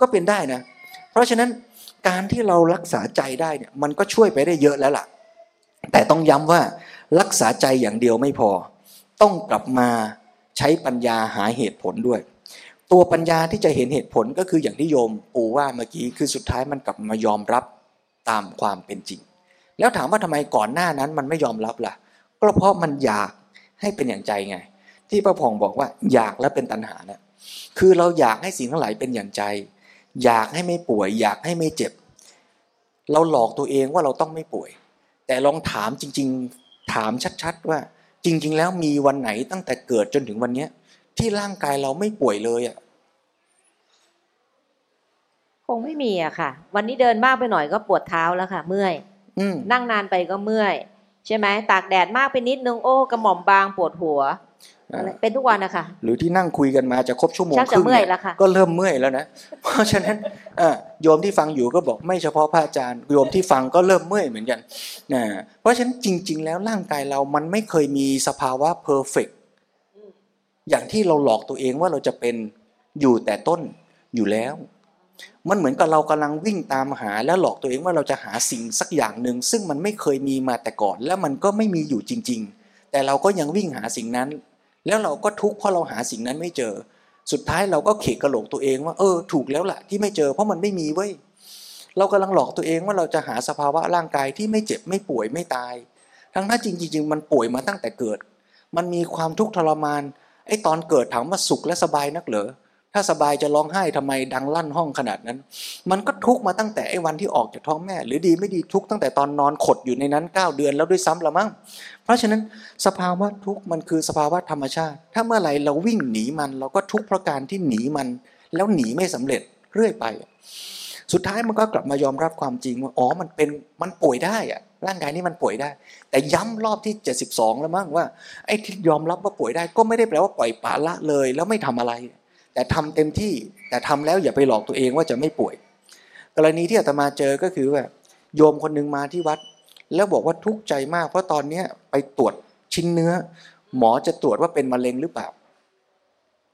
ก็เป็นได้นะ เพราะฉะนั้นการที่เรารักษาใจได้เนี่ยมันก็ช่วยไปได้เยอะแล้วล่ะ แต่ต้องย้ำว่ารักษาใจอย่างเดียวไม่พอ ต้องกลับมา ใช้ปัญญาหาเหตุผลด้วย ตัวปัญญาที่จะเห็นเหตุผลก็คืออย่างที่โยมปูว่าเมื่อกี้คือสุดท้ายมันกลับมายอมรับตามความเป็นจริง แล้วถามว่าทำไมก่อนหน้านั้นมันไม่ยอมรับล่ะ ก็เพราะมันอยากให้เป็นอย่างใจไง ที่พระพองบอกว่าอยากและเป็นตัณหาเนะคือเราอยากให้สิ่งทั้งหลายเป็นอย่างใจ อยากให้ไม่ป่วย อยากให้ไม่เจ็บ เราหลอกตัวเองว่าเราต้องไม่ป่วย แต่ลองถามจริง ๆ ถามชัด ๆ ว่า จริง ๆ แล้วมีวันไหนตั้งแต่เกิดจนถึงวันเนี้ยที่ร่างกายเราไม่ป่วยเลยอะคงไม่มีอะค่ะ วันนี้เดินมากไปหน่อยก็ปวดเท้าแล้วค่ะ เมื่อยอืมนั่งนานไปก็เมื่อย ใช่ไหมตากแดดมากไปนิดนึงโอ้กระหม่อมบางปวดหัวอะไร เป็นทุกวันนะคะหรือที่นั่งคุยกันมาจะครบชั่วโมงชักคจะรึ่งเมื่อยนี่แล้วค่ะก็เริ่มเมื่อยแล้วนะ เพราะฉะนั้นอะโยมที่ฟังอยู่ก็บอกไม่เฉพาะพระอาจารย์โยมที่ฟังก็เริ่มเมื่อยเหมือนกันนะเพราะฉะนั้นจริง ๆ แล้วร่างกายเรามันไม่เคยมีสภาวะเพอร์เฟกอย่างที่เราหลอกตัวเองว่าเราจะเป็นอยู่แต่ต้นอยู่แล้ว มันเหมือนกับเรากำลังวิ่งตามหาแล้วหลอกตัวเองว่าเราจะหาสิ่งสักอย่างหนึ่งซึ่งมันไม่เคยมีมาแต่ก่อน แล้วมันก็ไม่มีอยู่จริง ๆ แต่เราก็ยังวิ่งหาสิ่งนั้น แล้วเราก็ทุกข์เพราะเราหาสิ่งนั้นไม่เจอ สุดท้ายเราก็เขกกระโหลกตัวเองว่าเออถูกแล้วล่ะที่ไม่เจอเพราะมันไม่มีเว้ยเรากำลังหลอกตัวเองว่าเราจะหาสภาวะร่างกายที่ไม่เจ็บไม่ป่วยไม่ตาย ทั้งนั้นจริงๆมันป่วยมาตั้งแต่เกิด มันมีความทุกข์ทรมานไอ้ตอนเกิดถามว่าสุขและสบายนักเหรอถ้าสบายจะร้องไห้ทำไมดังลั่นห้องขนาดนั้น มันก็ทุกข์มาตั้งแต่ไอ้วันที่ออกจากท้องแม่ หรือดีไม่ดีทุกข์ตั้งแต่ตอนนอนขดอยู่ในนั้น 9 เดือนแล้วด้วยซ้ำละมั้ง เพราะฉะนั้นสภาวะทุกข์มันคือสภาวะธรรมชาติ ถ้าเมื่อไหร่เราวิ่งหนีมัน เราก็ทุกข์เพราะการที่หนีมัน แล้วหนีไม่สำเร็จเรื่อยไป สุดท้ายมันก็กลับมายอมรับความจริงว่าอ๋อมันเป็นมันป่วยได้อะร่างกายนี้มันป่วยได้ แต่ย้ำรอบที่ 72 แล้วมั้งว่าไอ้ที่ยอมรับว่าป่วยได้ ก็ไม่ได้แปลว่าปล่อยปละละเลย แล้วไม่ทำอะไร แต่ทำเต็มที่ แต่ทำแล้วอย่าไปหลอกตัวเองว่าจะไม่ป่วย กรณีที่อาตมาเจอก็คือว่าโยมคนหนึ่งมาที่วัด แล้วบอกว่าทุกข์ใจมาก เพราะตอนเนี้ยไปตรวจชิ้นเนื้อ หมอจะตรวจว่าเป็นมะเร็งหรือเปล่า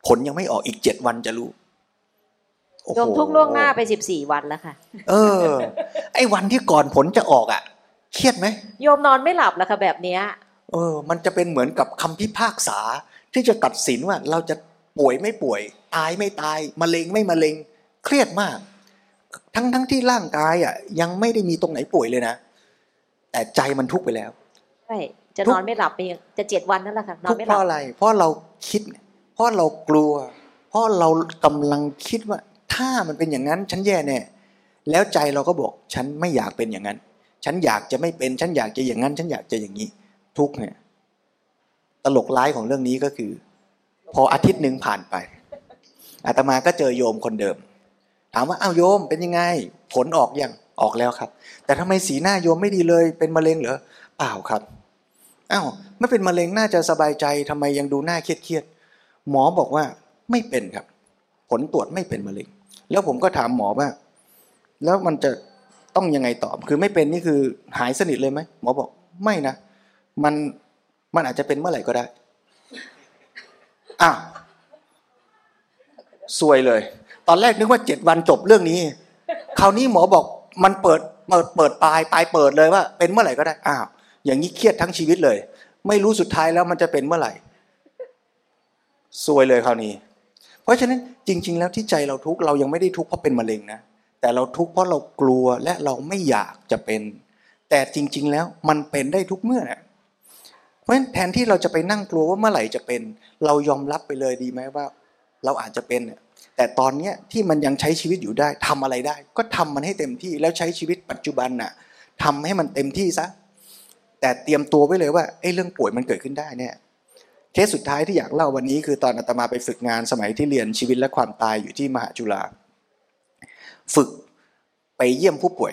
ผลยังไม่ออกอีกเจ็ดวันจะรู้โอ้โหโยมทุกข์ล่วงหน้าไปสิบสี่วันแล้วค่ะ เออ ไอ้วันที่ก่อนผลจะออกอะ เครียดไหมโยมนอนไม่หลับแล้วค่ะแบบเนี้ย เออ มันจะเป็นเหมือนกับคำพิพากษา ที่จะตัดสินว่าเราจะป่วยไม่ป่วย ตายไม่ตายมะเร็งไม่มะเร็ง เครียดมาก ทั้งทั้งที่ร่างกายอะ ยังไม่ได้มีตรงไหนป่วยเลยนะ แต่ใจมันทุกข์ไปแล้วใช่จะทุกนอนไม่หลับไปจะเจ็ดวันนั่นแหละค่ะนอทุนกข์ไม่เพหลัราะบอะไร เพราะเราคิด เพราะเรากลัว เพราะเรากำลังคิดว่า ถ้ามันเป็นอย่างนั้นฉันแย่แน่แล้วใจเราก็บอกฉันไม่อยากเป็นอย่างนั้น ฉันอยากจะไม่เป็นฉันอยากจะอย่างนั้น ฉันอยากจะอย่างนี้ ทุกข์เนี่ย ตลกร้ายของเรื่องนี้ก็คือ พออาทิตย์หนึ่งผ่านไปอาตมาก็เจอโยมคนเดิม ถามว่าอ้าวโยมเป็นยังไง ผลออกยัง ออกแล้วครับ แต่ทำไมสีหน้าโยมไม่ดีเลยเป็นมะเร็งเหรอเปล่าครับอ้าวไม่เป็นมะเร็งน่าจะสบายใจทำไมยังดูหน้าเครียดๆหมอบอกว่าไม่เป็นครับ ผลตรวจไม่เป็นมะเร็ง แล้วผมก็ถามหมอว่า แล้วมันจะต้องยังไงต่อคือไม่เป็นนี่คือหายสนิทเลยไหมหมอบอกไม่นะ มันมันอาจจะเป็นเมื่อไหร่ก็ได้อ้าวซวยเลย ตอนแรกนึกว่าเจ็ดวันจบเรื่องนี้ คราวนี้หมอบอก มันเปิดเปิดเปิดปลายปลายเปิดเลยว่า เป็นเมื่อไหร่ก็ได้อ้าวอย่างนี้เครียดทั้งชีวิตเลย ไม่รู้สุดท้ายแล้วมันจะเป็นเมื่อไหร่ซวยเลยคราวนี้ เพราะฉะนั้นจริง ๆ แล้วที่ใจเราทุกข์เรายังไม่ได้ทุกข์เพราะเป็นมะเร็งนะ แต่เราทุกข์เพราะเรากลัวและเราไม่อยากจะเป็น แต่จริง ๆ แล้วมันเป็นได้ทุกเมื่อนะเพราะฉะนั้นแทนที่เราจะไปนั่งกลัวว่าเมื่อไหร่จะเป็น เรายอมรับไปเลยดีไหมว่า เราอาจจะเป็นเนี่ย แต่ตอนเนี้ยที่มันยังใช้ชีวิตอยู่ได้ทำอะไรได้ ก็ทำมันให้เต็มที่แล้วใช้ชีวิตปัจจุบันน่ะทำให้มันเต็มที่ซะแต่เตรียมตัวไว้เลยว่าไอ้เรื่องป่วยมันเกิดขึ้นได้เนี่ยเคสสุดท้ายที่อยากเล่าวันนี้คือตอนอาตมาไปฝึกงานสมัยที่เรียนชีวิตและความตายอยู่ที่มหาจุฬาฝึกไปเยี่ยมผู้ป่วย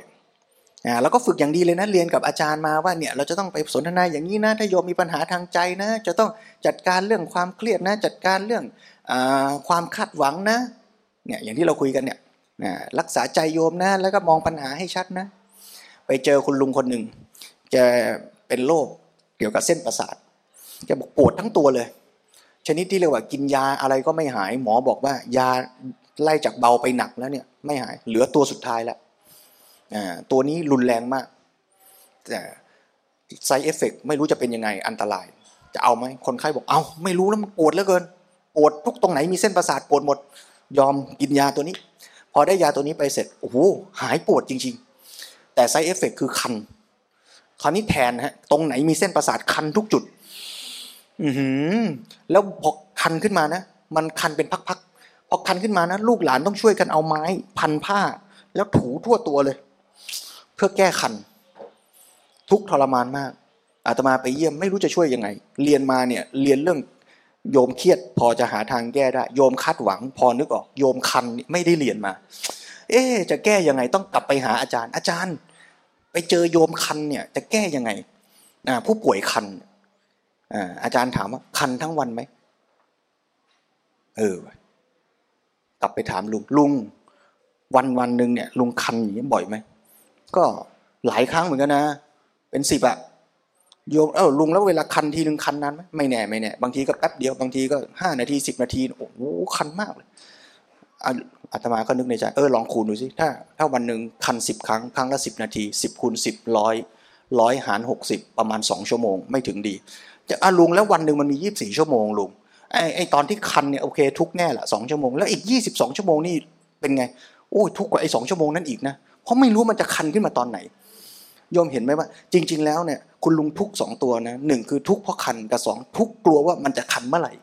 อ่าแล้วก็ฝึกอย่างดีเลยนะเรียนกับอาจารย์มาว่าเนี่ยเราจะต้องไปสนทนาอย่างนี้นะถ้าโยมมีปัญหาทางใจนะ จะต้องจัดการเรื่องความเครียดนะ จัดการเรื่อง ความคาดหวังนะเนี่ยอย่างที่เราคุยกันเนี่ยรักษาใจโยมนะแล้วก็มองปัญหาให้ชัดนะ ไปเจอคุณลุงคนหนึ่งจะเป็นโรคเกี่ยวกับเส้นประสาทแกบอกปวดทั้งตัวเลย ชนิดที่เรียกว่ากินยาอะไรก็ไม่หาย หมอบอกว่ายาไล่จากเบาไปหนักแล้วเนี่ยไม่หายเหลือตัวสุดท้ายแล้วตัวนี้รุนแรงมาก แต่ side effect ไม่รู้จะเป็นยังไงอันตราย จะเอาไหมคนไข้บอกเอาไม่รู้แล้วมันปวดเหลือเกิน ปวดทุกตรงไหนมีเส้นประสาทปวดหมด ยอมกินยาตัวนี้ พอได้ยาตัวนี้ไปเสร็จโอ้โหหายปวดจริง ๆ แต่ side effect คือคันคราวนี้แทนฮะตรงไหนมีเส้นประสาทคันทุกจุด อือแล้วพอคันขึ้นมานะมันคันเป็นพักๆพอคันขึ้นมานะลูกหลานต้องช่วยกันเอาไม้ พันผ้า แล้วถูทั่วตัวเลย เพื่อแก้คัน ทุกทรมานมากอาตมาไปเยี่ยมไม่รู้จะช่วยยังไง เรียนมาเนี่ยเรียนเรื่อง โยมเครียดพอจะหาทางแก้ได้ โยมคาดหวัง พอนึกออก โยมคันไม่ได้เรียนมา เอ๊จะแก้ยังไงต้องกลับไปหาอาจารย์ อาจารย์ ไปเจอโยมคันเนี่ย จะแก้ยังไงผู้ป่วยคันอาจารย์ถามว่าคันทั้งวันไหมเออกลับไปถามลุงลุงวันวันหนึ่งเนี่ยลุงคันอย่างนี้บ่อยไหมก็หลายครั้งเหมือนกันนะ เป็นสิบอะ โยมเออลุงแล้วเวลาคันทีหนึ่งคันนั้นไหมไม่แน่ไม่แน่บางทีก็แป๊บเดียวบางทีก็ห้านาทีสิบนาทีโอ้โหคันมากเลยอาตมาก็นึกในใจเออลองคูณดูสิถ้าถ้าวันหนึ่งคันสิบครั้งครั้งละสิบนาทีสิบคูณสิบร้อยร้อยหารหกสิบประมาณสองชั่วโมงไม่ถึงดี จะอาลุงแล้ววันหนึ่งมันมียี่สิบสี่ชั่วโมงลุงไอ้ไอ้ตอนที่คันเนี่ยโอเคทุกแน่แหละสองชั่วโมงแล้วอีกยี่สิบสองชั่วโมงนี่เป็นไงโอ้ยทุกกว่าไอ้สองชั่วโมงนั้นอีกนะเพราะไม่รู้มันจะคันขึ้นมาตอนไหนโยมเห็นไหมว่า จริง ๆ แล้วเนี่ย คุณลุงทุกสองตัวนะหนึ่งคือทุกเพราะคันกับสองทุกกลัวว่ามันจะคันเมื่อไหร่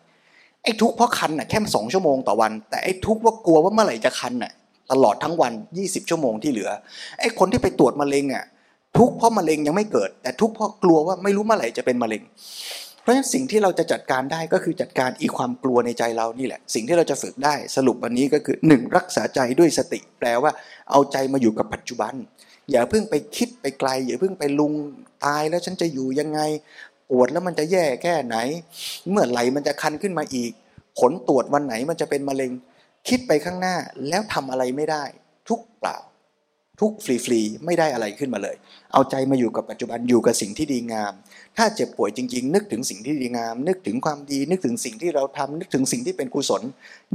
ไอ้ทุกเพราะคันน่ะแค่สองชั่วโมงต่อวัน แต่ไอ้ทุกว่ากลัวว่าเมื่อไหร่จะคันน่ะตลอดทั้งวันยี่สิบชั่วโมงที่เหลือไอ้คนที่ไปตรวจมะเร็งอะทุกเพราะมะเร็งยังไม่เกิด แต่ทุกเพราะกลัวว่าไม่รู้เมื่อไหร่จะเป็นมะเร็ง เพราะฉะนั้นสิ่งที่เราจะจัดการได้ก็คือจัดการอีความกลัวในใจเรานี่แหละ สิ่งที่เราจะฝึกได้สรุปวันนี้ก็คือหนึ่งรักษาใจด้วยสติ แปลว่าเอาใจมาอยู่กับปัจจุบัน อย่าเพิ่งไปคิดไปไกล อย่าเพิ่งไปลุงตายแล้วฉันจะอยู่ยังไงปวดแล้วมันจะแย่แค่ไหน เมื่อไหร่มันจะคันขึ้นมาอีก ผลตรวจวันไหนมันจะเป็นมะเร็ง คิดไปข้างหน้าแล้วทำอะไรไม่ได้ ทุกเปล่า ทุกฟรีๆไม่ได้อะไรขึ้นมาเลย เอาใจมาอยู่กับปัจจุบันอยู่กับสิ่งที่ดีงาม ถ้าเจ็บป่วยจริง ๆ นึกถึงสิ่งที่ดีงาม นึกถึงความดี นึกถึงสิ่งที่เราทำนึกถึงสิ่งที่เป็นกุศล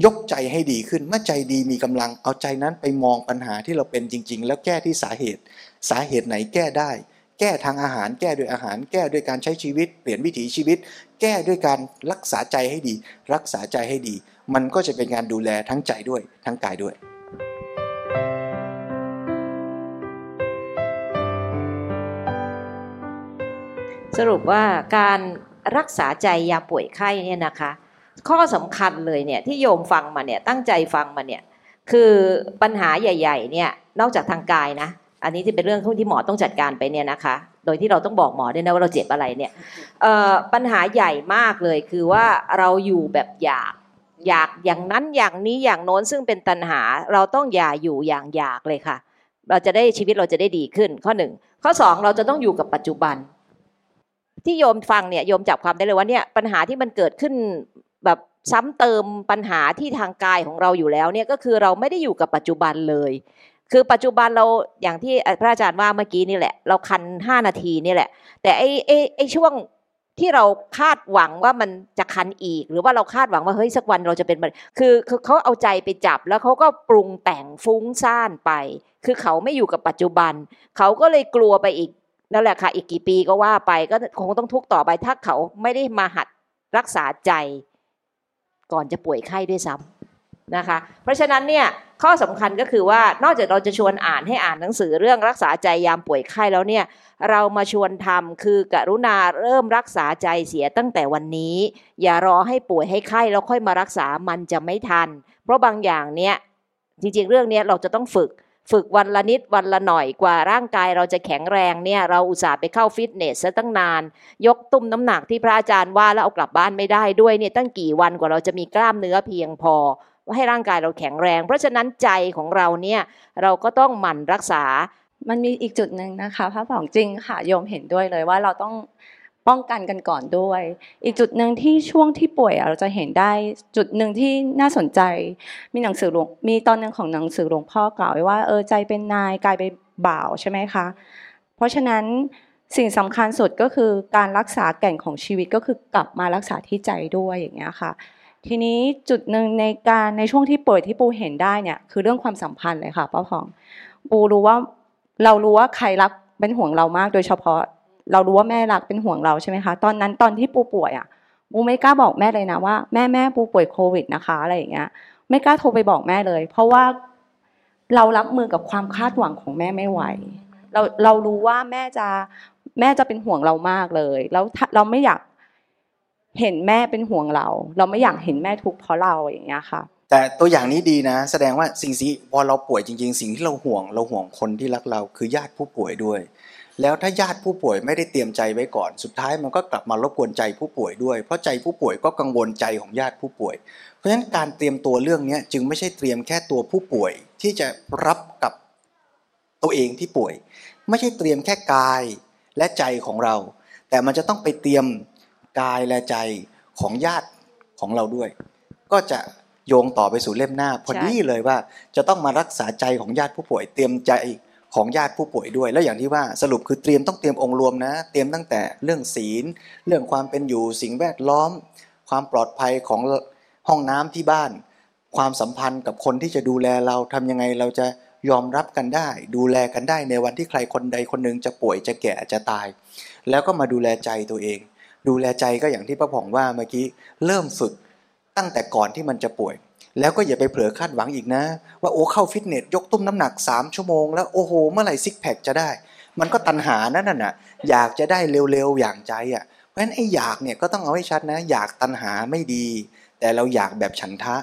ยกใจให้ดีขึ้น เมื่อใจดีมีกำลังเอาใจนั้นไปมองปัญหาที่เราเป็นจริง ๆ แล้วแก้ที่สาเหตุ สาเหตุไหนแก้ได้ แก้ทางอาหาร แก้ด้วยอาหาร แก้ด้วยการใช้ชีวิต เปลี่ยนวิถีชีวิต แก้ด้วยการรักษาใจให้ดี รักษาใจให้ดี มันก็จะเป็นการดูแลทั้งใจด้วยทั้งกายด้วย สรุปว่าการรักษาใจยาป่วยไข้เนี่ยนะคะ ข้อสำคัญเลยเนี่ยที่โยมฟังมาเนี่ยตั้งใจฟังมาเนี่ยคือปัญหาใหญ่ ๆ เนี่ยนอกจากทางกายนะ อันนี้ที่เป็นเรื่องที่หมอต้องจัดการไปเนี่ยนะคะ โดยที่เราต้องบอกหมอด้วยนะว่าเราเจ็บอะไรเนี่ยปัญหาใหญ่มากเลยคือว่าเราอยู่แบบอยากอยากอย่างนั้นอย่างนี้อย่างโน้นซึ่งเป็นตัณหาเราต้องอย่าอยู่อย่างอยากเลยค่ะ เราจะได้ชีวิตเราจะได้ดีขึ้น ข้อหนึ่งข้อสองเราจะต้องอยู่กับปัจจุบัน ที่โยมฟังเนี่ยโยมจับความได้เลยว่าเนี่ยปัญหาที่มันเกิดขึ้นแบบซ้ำเติมปัญหาที่ทางกายของเราอยู่แล้วเนี่ยก็คือเราไม่ได้อยู่กับปัจจุบันเลย คือปัจจุบันเราอย่างที่พระอาจารย์ว่าเมื่อกี้นี่แหละ เราคันห้านาทีนี่แหละ แต่ไอ้ไอ้ไอ้ช่วงที่เราคาดหวังว่ามันจะคันอีก หรือว่าเราคาดหวังว่าเฮ้ยสักวันเราจะเป็นมันคือคือเขาเอาใจไปจับแล้วเขาก็ปรุงแต่งฟุ้งซ่านไป คือเขาไม่อยู่กับปัจจุบัน เขาก็เลยกลัวไปอีก นั่นแหละค่ะ อีกกี่ปีก็ว่าไปก็คงต้องทุกต่อไปถ้าเขาไม่ได้มาหัดรักษาใจ ก่อนจะป่วยไข้ด้วยซ้ำนะคะ เพราะฉะนั้นเนี่ยข้อสำคัญก็คือว่านอกจากเราจะชวนอ่านให้อ่านหนังสือเรื่องรักษาใจยามป่วยไข้แล้วเนี่ยเรามาชวนทำคือกรุณาเริ่มรักษาใจเสียตั้งแต่วันนี้ อย่ารอให้ป่วยให้ไข้แล้วค่อยมารักษามันจะไม่ทัน เพราะบางอย่างเนี่ยจริงๆ เรื่องนี้เราจะต้องฝึก ฝึกวันละนิดวันละหน่อยกว่าร่างกายเราจะแข็งแรงเนี่ยเราอุตส่าห์ไปเข้าฟิตเนสซะตั้งนาน ยกตุ้มน้ำหนักที่พระอาจารย์ว่าแล้วเอากลับบ้านไม่ได้ด้วยเนี่ยตั้งกี่วันกว่าเราจะมีกล้ามเนื้อเพียงพอให้ร่างกายเราแข็งแรง เพราะฉะนั้นใจของเราเนี่ยเราก็ต้องหมั่นรักษา มันมีอีกจุดหนึ่งนะคะพระผองจริงค่ะโยมเห็นด้วยเลยว่าเราต้อง ป้องกันกันก่อนด้วย อีกจุดหนึ่งที่ช่วงที่ป่วยเราจะเห็นได้จุดหนึ่งที่น่าสนใจ มีหนังสือหลวงมีตอนหนึ่งของหนังสือหลวงพ่อกล่าวไว้ว่าเออใจเป็นนายกายเป็นบ่าวใช่ไหมคะเพราะฉะนั้นสิ่งสำคัญสุดก็คือการรักษาแก่นของชีวิตก็คือกลับมารักษาที่ใจด้วยอย่างเงี้ยค่ะ ทีนี้จุดหนึ่งในการในช่วงที่ป่วยที่ปูเห็นได้เนี่ยคือเรื่องความสัมพันธ์เลยค่ะป้าพอง ปูรู้ว่าเรารู้ว่าใครรักเป็นห่วงเรามากโดยเฉพาะ เรารู้ว่าแม่รักเป็นห่วงเราใช่ไหมคะตอนนั้นตอนที่ปูป่วยอะปูไม่กล้าบอกแม่เลยนะว่าแม่แม่ปูป่วยโควิดนะคะอะไรอย่างเงี้ย ไม่กล้าโทรไปบอกแม่เลย เพราะว่าเรารับมือกับความคาดหวังของแม่ไม่ไหว เราเรารู้ว่าแม่จะแม่จะเป็นห่วงเรามากเลยแล้วเราไม่อยากเห็นแม่เป็นห่วงเรา เราไม่อยากเห็นแม่ทุกข์เพราะเราอย่างเงี้ยค่ะ แต่ตัวอย่างนี้ดีนะ แสดงว่าสิ่งที่พอเราป่วยจริง ๆ สิ่งที่เราห่วง เราห่วงคนที่รักเราคือญาติผู้ป่วยด้วย แล้วถ้าญาติผู้ป่วยไม่ได้เตรียมใจไว้ก่อน สุดท้ายมันก็กลับมารบกวนใจผู้ป่วยด้วย เพราะใจผู้ป่วยก็กังวลใจของญาติผู้ป่วย เพราะฉะนั้นการเตรียมตัวเรื่องนี้จึงไม่ใช่เตรียมแค่ตัวผู้ป่วย ที่จะรับกับตัวเองที่ป่วย ไม่ใช่เตรียมแค่กายและใจของเรา แต่มันจะต้องไปเตรียมกายและใจของญาติของเราด้วย ก็จะโยงต่อไปสู่เล่มหน้า พอดีเลยว่าจะต้องมารักษาใจของญาติผู้ป่วย เตรียมใจ ของญาติผู้ป่วยด้วย แล้วอย่างที่ว่าสรุปคือเตรียมต้องเตรียมองค์รวมนะ เตรียมตั้งแต่เรื่องศีล เรื่องความเป็นอยู่สิ่งแวดล้อม ความปลอดภัยของห้องน้ำที่บ้าน ความสัมพันธ์กับคนที่จะดูแลเราทำยังไงเราจะยอมรับกันได้ ดูแลกันได้ในวันที่ใครคนใดคนหนึ่งจะป่วยจะแก่จะตาย แล้วก็มาดูแลใจตัวเอง ดูแลใจก็อย่างที่พระผ่องว่าเมื่อกี้เริ่มฝึกตั้งแต่ก่อนที่มันจะป่วย แล้วก็อย่าไปเผลอคาดหวังอีกนะ ว่าโอ้เข้าฟิตเนสยกตุ้มน้ำหนัก 3 ชั่วโมงแล้วโอ้โหเมื่อไหร่ซิกแพคจะได้ มันก็ตันหานั่นน่ะอยากจะได้เร็วๆอย่างใจอะเพราะฉะนั้นไอ้อยากเนี่ยก็ต้องเอาให้ชัดนะ อยากตันหาไม่ดี แต่เราอยากแบบฉันทะ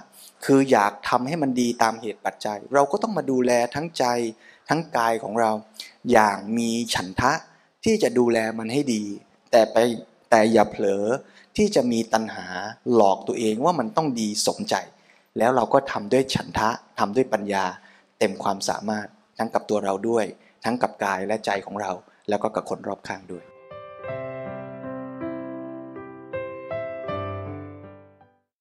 คืออยากทำให้มันดีตามเหตุปัจจัย เราก็ต้องมาดูแลทั้งใจทั้งกายของเรา อย่างมีฉันทะที่จะดูแลมันให้ดี แต่ไปแต่อย่าเผลอที่จะมีตัณหาหลอกตัวเองว่ามันต้องดีสมใจ แล้วเราก็ทำด้วยฉันทะทำด้วยปัญญา เต็มความสามารถทั้งกับตัวเราด้วย ทั้งกับกายและใจของเรา แล้วก็กับคนรอบข้างด้วย